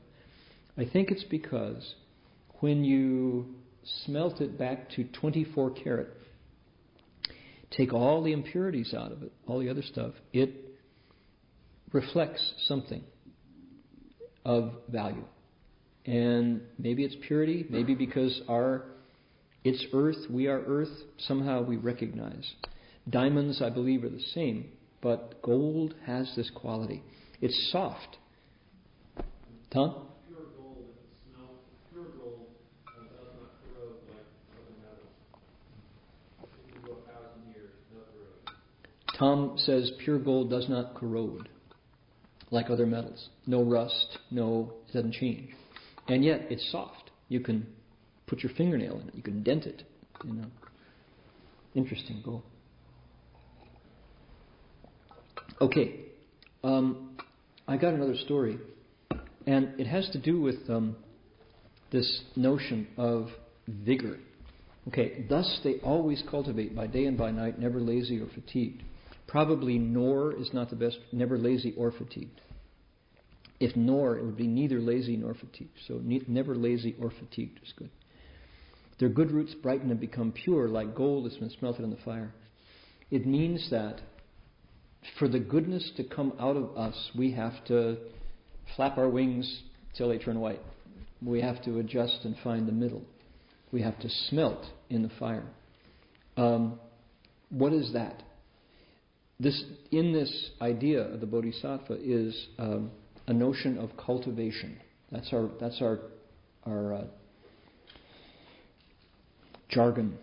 I think it's because when you smelt it back to 24 karat, take all the impurities out of it, all the other stuff, it reflects something of value. And maybe it's purity, maybe because our it's earth, we are earth, somehow we recognize. Diamonds, I believe, are the same, but gold has this quality. It's soft. Tom?
Pure gold, smells, pure gold uh, does not corrode like other metals. It can go a thousand years, no corrosion.
Tom says pure gold does not corrode like other metals. No rust, no, it doesn't change. And yet it's soft. You can put your fingernail in it, you can dent it. You know. Interesting gold. Okay, um, I got another story, and it has to do with um, this notion of vigor. Okay, thus they always cultivate by day and by night, never lazy or fatigued. Probably nor is not the best, never lazy or fatigued. If nor, it would be neither lazy nor fatigued. So ne- never lazy or fatigued is good. Their good roots brighten and become pure, like gold that's been smelted in the fire. It means that for the goodness to come out of us, we have to flap our wings till they turn white. We have to adjust and find the middle. We have to smelt in the fire. Um, what is that? This, in this idea of the Bodhisattva is um, a notion of cultivation. That's our that's our our uh, jargon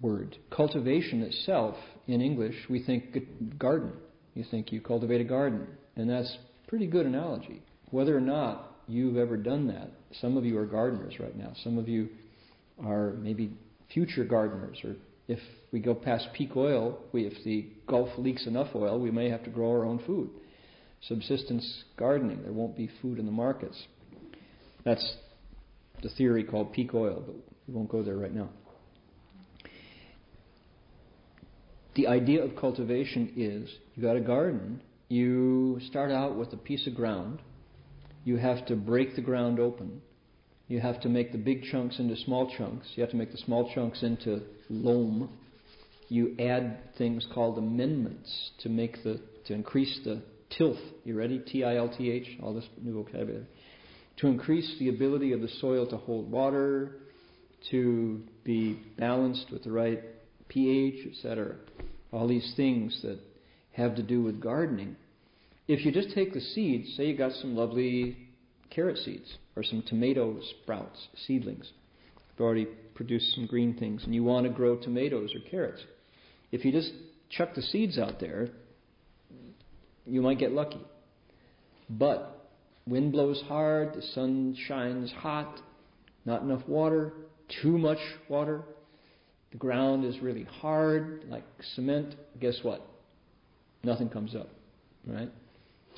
word. Cultivation itself, in English, we think garden. You think you cultivate a garden, and that's pretty good analogy. Whether or not you've ever done that, some of you are gardeners right now. Some of you are maybe future gardeners, or if we go past peak oil, we, if the Gulf leaks enough oil, we may have to grow our own food. Subsistence gardening, there won't be food in the markets. That's the theory called peak oil, but we won't go there right now. The idea of cultivation is you got a garden, you start out with a piece of ground, you have to break the ground open, you have to make the big chunks into small chunks, you have to make the small chunks into loam. You add things called amendments to make the to increase the tilth. You ready? T I L T H, all this new vocabulary. To increase the ability of the soil to hold water, to be balanced with the right pH, etc. All these things that have to do with gardening. If you just take the seeds, say you got some lovely carrot seeds or some tomato sprouts, seedlings, you've already produced some green things, and you want to grow tomatoes or carrots. If you just chuck the seeds out there, you might get lucky. But wind blows hard, the sun shines hot, not enough water, too much water, the ground is really hard, like cement, guess what? Nothing comes up, right?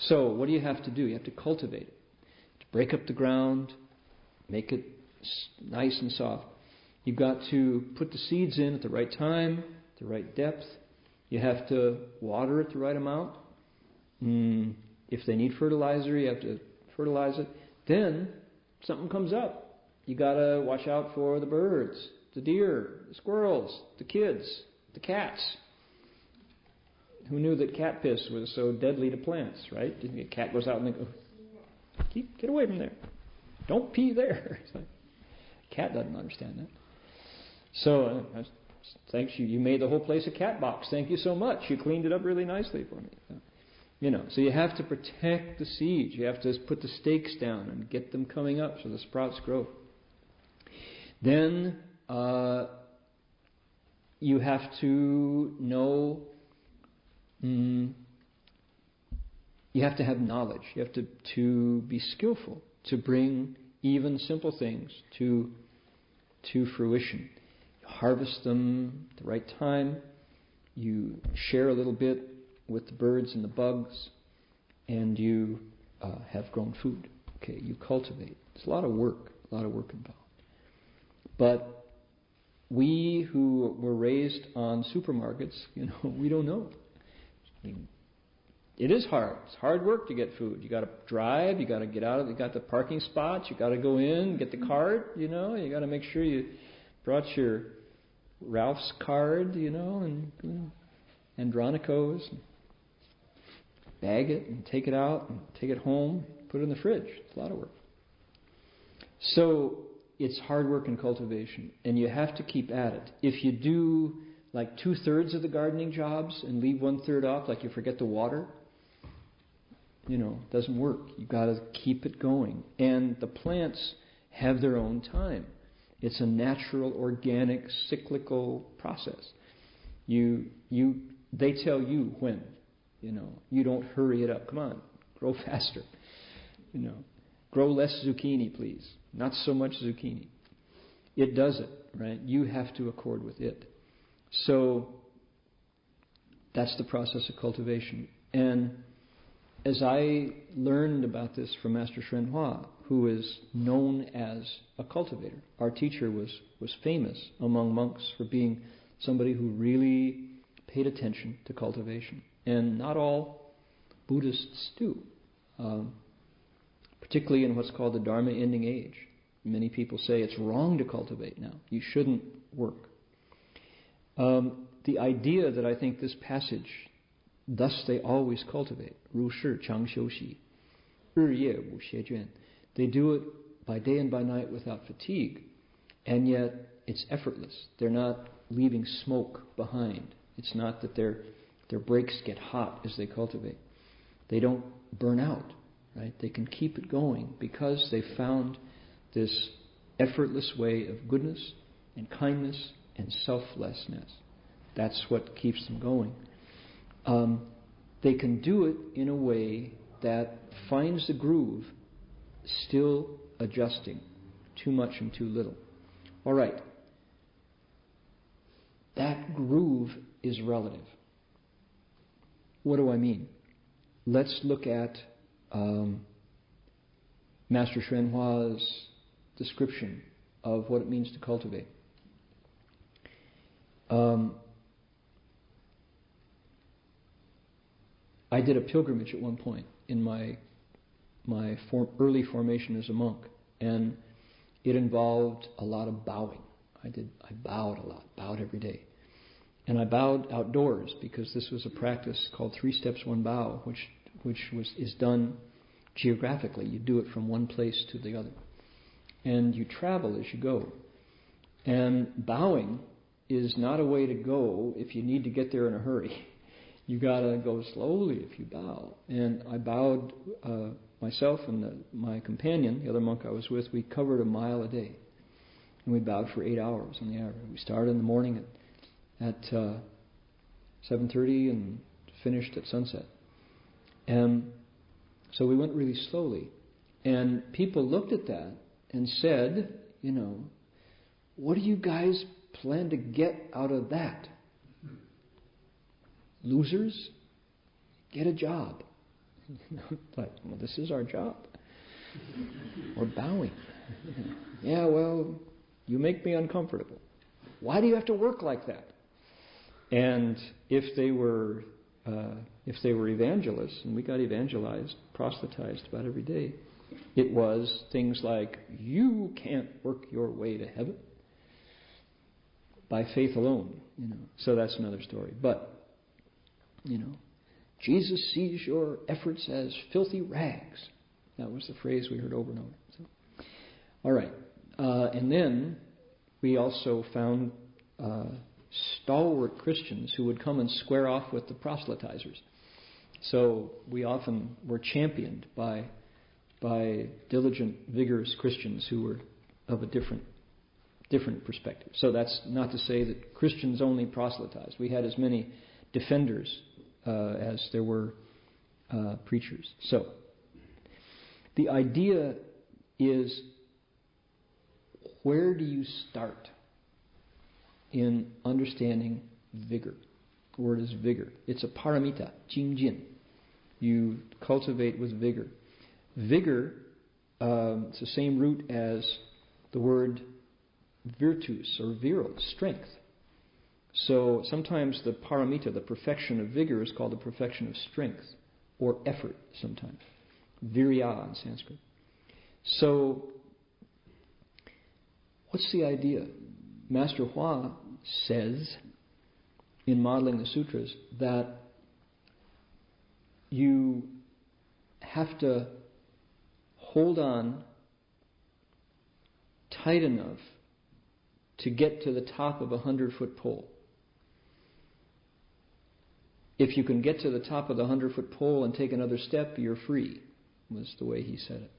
So, what do you have to do? You have to cultivate it. To break up the ground, make it nice and soft. You've got to put the seeds in at the right time, the right depth. You have to water it the right amount. Mm, if they need fertilizer, you have to fertilize it. Then something comes up. You got to watch out for the birds the deer, the squirrels, the kids, the cats. Who knew that cat piss was so deadly to plants, right? A cat goes out and they go, Keep, get away from there. Don't pee there. cat doesn't understand that. So, uh, thanks you. You made the whole place a cat box. Thank you so much. You cleaned it up really nicely for me. You know, so you have to protect the seeds. You have to put the stakes down and get them coming up so the sprouts grow. Then uh, you have to know, mm, you have to have knowledge. You have to, to be skillful to bring even simple things to, to fruition. You harvest them at the right time. You share a little bit with the birds and the bugs, and you uh, have grown food. Okay, you cultivate. It's a lot of work, a lot of work involved. But we who were raised on supermarkets, you know, we don't know. I mean, it is hard. It's hard work to get food. You got to drive. You got to get out of. You got the parking spots. You got to go in, get the cart. You know, you got to make sure you brought your Ralph's card. You know, and you know, Andronico's. Bag it and take it out and take it home. Put it in the fridge. It's a lot of work. So it's hard work and cultivation, and you have to keep at it. If you do like two thirds of the gardening jobs and leave one third off, like you forget to water, you know, it doesn't work. You got to keep it going. And the plants have their own time. It's a natural, organic, cyclical process. You, you, they tell you when. You know, you don't hurry it up. Come on, grow faster. You know, grow less zucchini, please. Not so much zucchini. It does it, right? You have to accord with it. So that's the process of cultivation. And as I learned about this from Master Hsuan Hua, who is known as a cultivator, our teacher was, was famous among monks for being somebody who really paid attention to cultivation. And not all Buddhists do, um, particularly in what's called the Dharma ending age. Many people say it's wrong to cultivate now. You shouldn't work. Um, the idea that I think this passage, thus they always cultivate, Ru Shi Chang Xiu Xi, Ye Wu Xie Juan. They do it by day and by night without fatigue, and yet it's effortless. They're not leaving smoke behind. It's not that their their brakes get hot as they cultivate. They don't burn out, right? They can keep it going because they found this effortless way of goodness and kindness and selflessness. That's what keeps them going. Um, they can do it in a way that finds the groove, still adjusting too much and too little. All right. That groove is relative. What do I mean? Let's look at um, Master Hsuan Hua's description of what it means to cultivate. Um, I did a pilgrimage at one point in my my form, early formation as a monk, and it involved a lot of bowing. I did I bowed a lot, bowed every day, and I bowed outdoors because this was a practice called three steps one bow, which which was is done geographically. You do it from one place to the other, and you travel as you go. And bowing is not a way to go if you need to get there in a hurry. You gotta go slowly if you bow. And I bowed uh, myself and the, my companion, the other monk I was with. We covered a mile a day, and we bowed for eight hours on the average. We started in the morning at at uh, 7:30 and finished at sunset. And so we went really slowly. And people looked at that and said, you know, what do you guys plan to get out of that? Losers? Get a job. like, well, this is our job. We're bowing. yeah, well, you make me uncomfortable. Why do you have to work like that? And if they were uh, if they were evangelists, and we got evangelized, proselytized about every day, it was things like, "You can't work your way to heaven by faith alone." You know, so that's another story. But you know, Jesus sees your efforts as filthy rags. That was the phrase we heard over and over. So, all right, uh, and then we also found uh, stalwart Christians who would come and square off with the proselytizers. So we often were championed by by diligent, vigorous Christians who were of a different different perspective. So that's not to say that Christians only proselytized. We had as many defenders uh, as there were uh, preachers. So the idea is where do you start in understanding vigor? The word is vigor. It's a paramita, jingjin. You cultivate with vigor. Vigor, um, it's the same root as the word virtus or virile, strength. So sometimes the paramita, the perfection of vigor, is called the perfection of strength or effort sometimes. Virya in Sanskrit. So, what's the idea? Master Hua says in modeling the sutras that you have to hold on tight enough to get to the top of a hundred foot pole. If you can get to the top of the hundred foot pole and take another step, you're free, was the way he said it.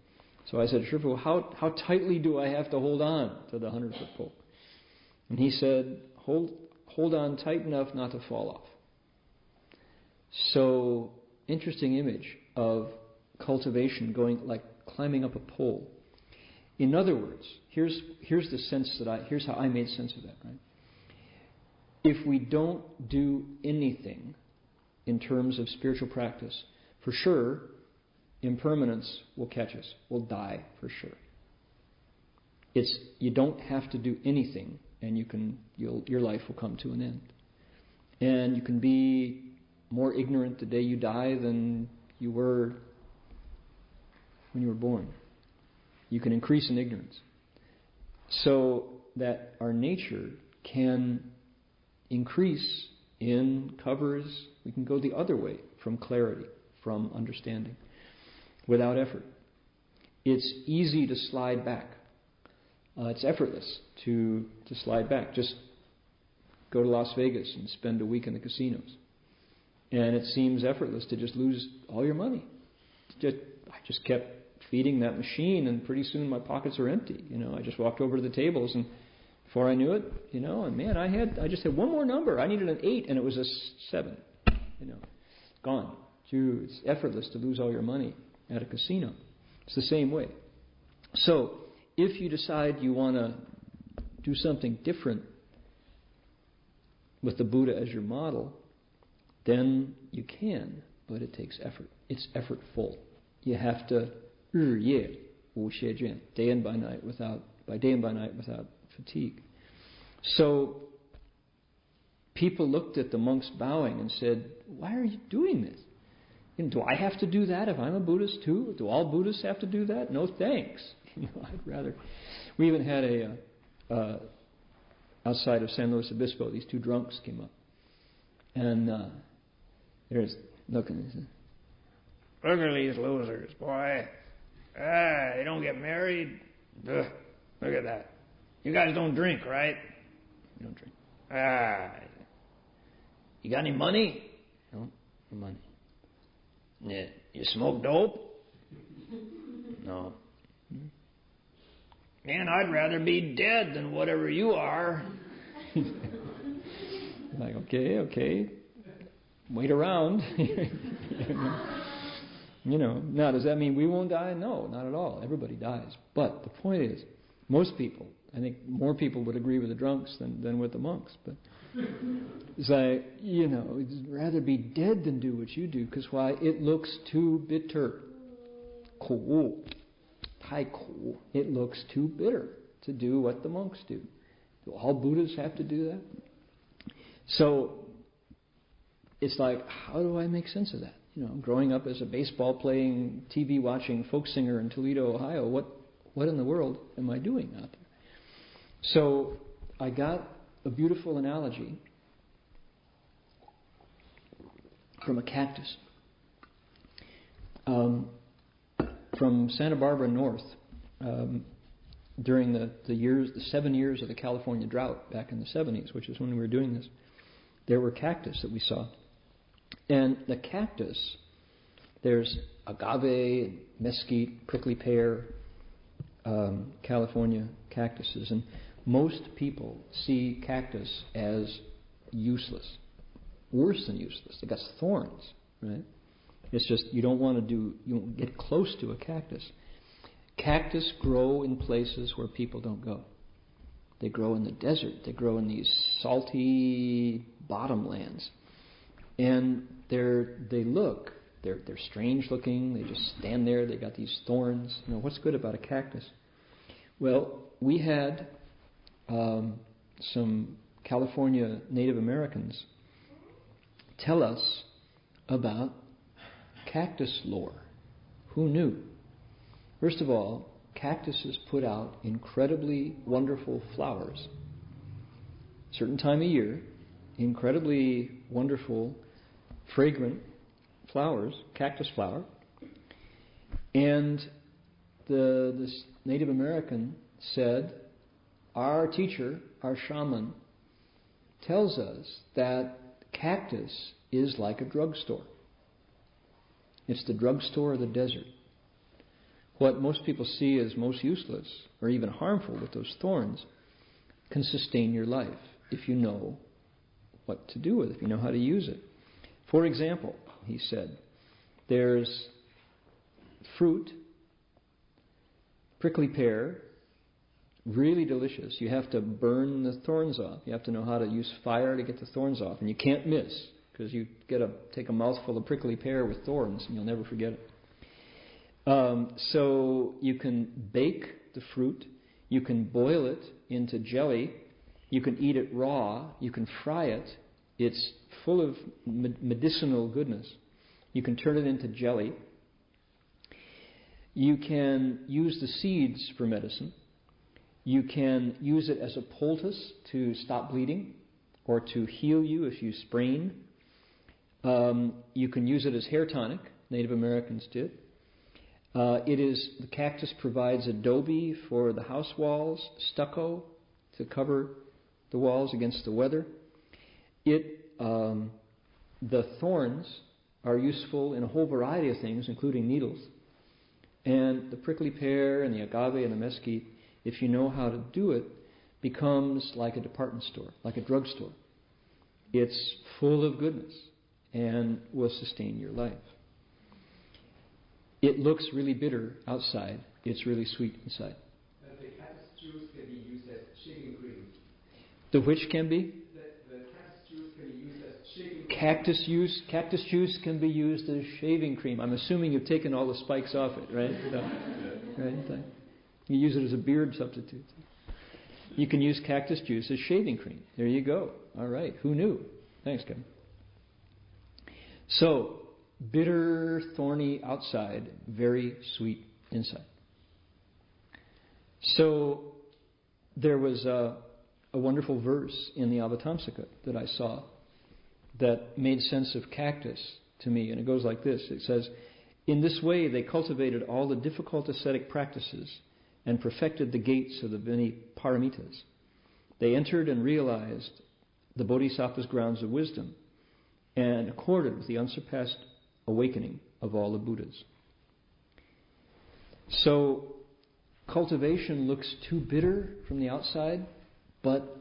So I said, Shifu, how, how tightly do I have to hold on to the hundred foot pole? And he said, hold, hold on tight enough not to fall off. So, interesting image of cultivation going like climbing up a pole. In other words, here's, here's the sense that I, here's how I made sense of that, right? If we don't do anything in terms of spiritual practice, for sure, impermanence will catch us. We'll die for sure. It's you don't have to do anything, and you can your life will come to an end. And you can be more ignorant the day you die than you were when you were born. You can increase in ignorance. So that our nature can increase in covers, we can go the other way from clarity, from understanding, without effort. It's easy to slide back. Uh, it's effortless to, to slide back. Just go to Las Vegas and spend a week in the casinos. And it seems effortless to just lose all your money. Just, I just kept feeding that machine, and pretty soon my pockets are empty. You know, I just walked over to the tables, and before I knew it, you know, and man, I had I just had one more number. I needed an eight, and it was a seven. You know, gone. It's effortless to lose all your money at a casino. It's the same way. So, if you decide you want to do something different with the Buddha as your model, then you can, but it takes effort. It's effortful. You have to 日夜无懈倦, day and by night without by day and by night without fatigue. So people looked at the monks bowing and said, "Why are you doing this? And do I have to do that if I'm a Buddhist too? Do all Buddhists have to do that? No, thanks. You know, I'd rather." We even had a uh, uh, outside of San Luis Obispo. These two drunks came up, and uh, there's looking. Look at these losers, boy. Ah, they don't get married. Ugh, look at that. You guys don't drink, right? You don't drink. Ah. You got any money? No, no money. Yeah. You smoke dope? No. Man, I'd rather be dead than whatever you are. like, okay, okay. Wait around. You know, now does that mean we won't die? No, not at all. Everybody dies. But the point is, most people, I think more people would agree with the drunks than, than with the monks. But it's like, you know, rather be dead than do what you do, because why? It looks too bitter. Cool. Cool. It looks too bitter to do what the monks do. Do all Buddhas have to do that? So it's like, how do I make sense of that? you know, growing up as a baseball playing, TV watching folk singer in Toledo, Ohio, what, what in the world am I doing out there? So I got a beautiful analogy from a cactus. Um, from Santa Barbara North, um, during the, the years, the seven years of the California drought back in the 70s, which is when we were doing this, there were cactus that we saw and the cactus, there's agave, mesquite, prickly pear, um, California cactuses, and most people see cactus as useless, worse than useless. They got thorns, right? It's just you don't want to do, you don't get close to a cactus. Cactus grow in places where people don't go. They grow in the desert. They grow in these salty bottomlands. And they're, they look, they're, they're strange looking. They just stand there. They got these thorns. You know, what's good about a cactus? Well, we had um, some California Native Americans tell us about cactus lore. Who knew? First of all, cactuses put out incredibly wonderful flowers. Certain time of year, incredibly wonderful fragrant flowers, cactus flower. And the this Native American said our teacher, our shaman, tells us that cactus is like a drugstore. It's the drugstore of the desert. What most people see as most useless or even harmful with those thorns can sustain your life if you know what to do with it, if you know how to use it. For example, he said, there's fruit, prickly pear, really delicious. You have to burn the thorns off. You have to know how to use fire to get the thorns off, and you can't miss because you get a take a mouthful of prickly pear with thorns, and you'll never forget it. Um, so you can bake the fruit, you can boil it into jelly, you can eat it raw, you can fry it. It's full of medicinal goodness. You can turn it into jelly. You can use the seeds for medicine. You can use it as a poultice to stop bleeding or to heal you if you sprain. Um, you can use it as hair tonic. Native Americans did. Uh, it is the cactus provides adobe for the house walls, stucco to cover the walls against the weather. It um, the thorns are useful in a whole variety of things, including needles. And the prickly pear and the agave and the mesquite if you know how to do it, becomes like a department store, like a drugstore. It's full of goodness and will sustain your life. It looks really bitter outside, it's really sweet inside.
The cactus juice can be used as shaving cream.
The which can be?
The, the cactus juice can be used as shaving cream.
Cactus juice, cactus juice can be used as shaving cream. I'm assuming you've taken all the spikes off it, right? So, right? You use it as a beard substitute. You can use cactus juice as shaving cream. There you go. All right. Who knew? Thanks, Kevin. So, bitter, thorny outside, very sweet inside. So, there was a, a wonderful verse in the Avatamsaka that I saw that made sense of cactus to me, and it goes like this It says, In this way, they cultivated all the difficult ascetic practices and perfected the gates of the many paramitas. They entered and realized the Bodhisattva's grounds of wisdom and accorded with the unsurpassed awakening of all the Buddhas. So, cultivation looks too bitter from the outside, but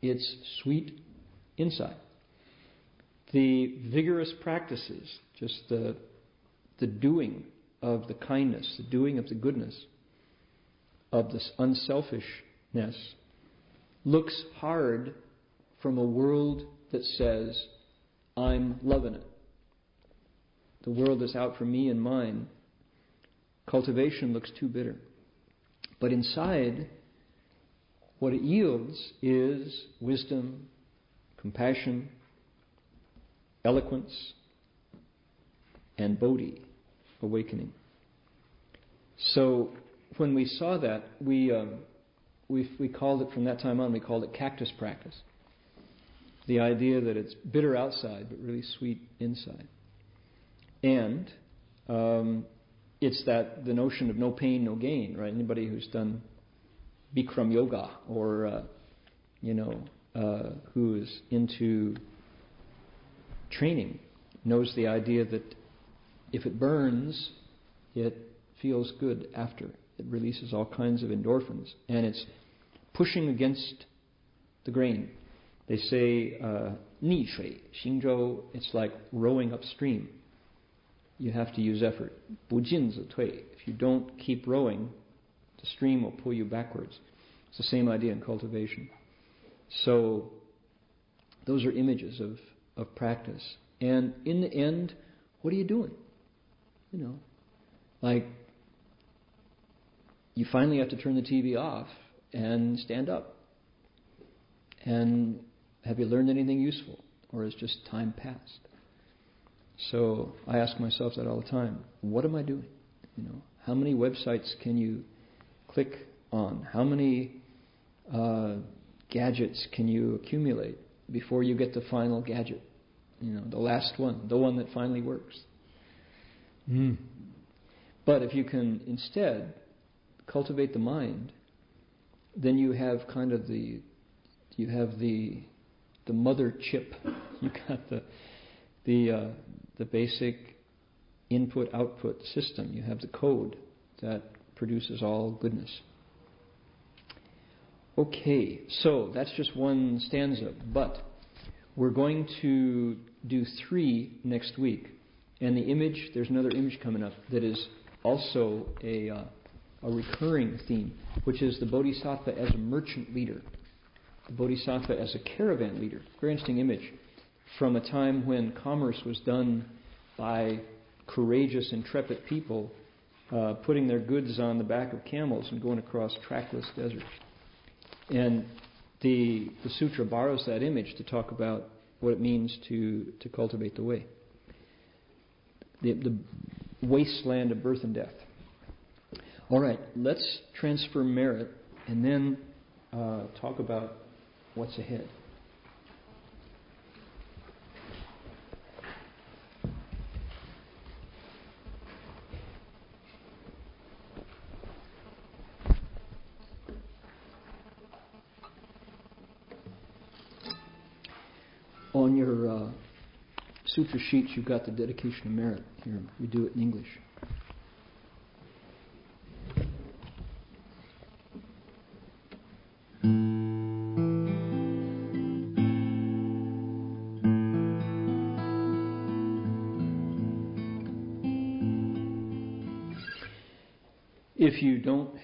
it's sweet inside. The vigorous practices, just the, the doing of the kindness, the doing of the goodness, of this unselfishness looks hard from a world that says, I'm loving it. The world is out for me and mine. Cultivation looks too bitter. But inside, what it yields is wisdom, compassion, eloquence, and bodhi, awakening. So when we saw that, we, um, we, we called it from that time on, we called it cactus practice. The idea that it's bitter outside, but really sweet inside. And um, it's that the notion of no pain, no gain, right? Anybody who's done Bikram yoga or, uh, you know, uh, who is into training knows the idea that if it burns, it feels good after. It releases all kinds of endorphins, and it's pushing against the grain. They say uh, 逆水, xingzhou, it's like rowing upstream. You have to use effort. 不进则退. If you don't keep rowing, the stream will pull you backwards. It's the same idea in cultivation. So, those are images of, of practice. And in the end, what are you doing? You know, like you finally have to turn the TV off and stand up. And have you learned anything useful? Or is just time passed? So I ask myself that all the time. What am I doing? You know, how many websites can you click on? How many uh, gadgets can you accumulate before you get the final gadget? You know, the last one, the one that finally works. Mm. But if you can instead cultivate the mind then you have kind of the you have the the mother chip. You got the the uh, the basic input output system. You have the code that produces all goodness. Okay, so that's just one stanza, but we're going to do three next week. And the image, there's another image coming up that is also a, uh, a recurring theme, which is the Bodhisattva as a merchant leader, the Bodhisattva as a caravan leader. Very interesting image from a time when commerce was done by courageous, intrepid people uh, putting their goods on the back of camels and going across trackless deserts. And the, the sutra borrows that image to talk about what it means to, to cultivate the way. The, the wasteland of birth and death. All right, let's transfer merit and then uh, talk about what's ahead. On your uh, sutra sheets, you've got the dedication of merit. Here, we do it in English.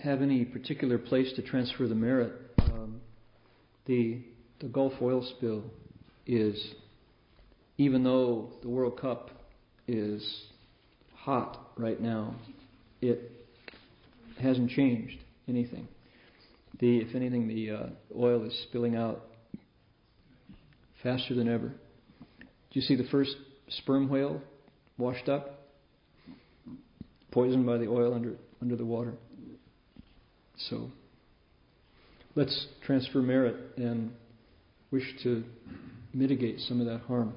Have any particular place to transfer the merit, um, the the Gulf oil spill is, even though the World Cup is hot right now, it hasn't changed anything. The, if anything, the uh, oil is spilling out faster than ever. Do you see the first sperm whale washed up, poisoned by the oil under under the water? So let's transfer merit and wish to mitigate some of that harm.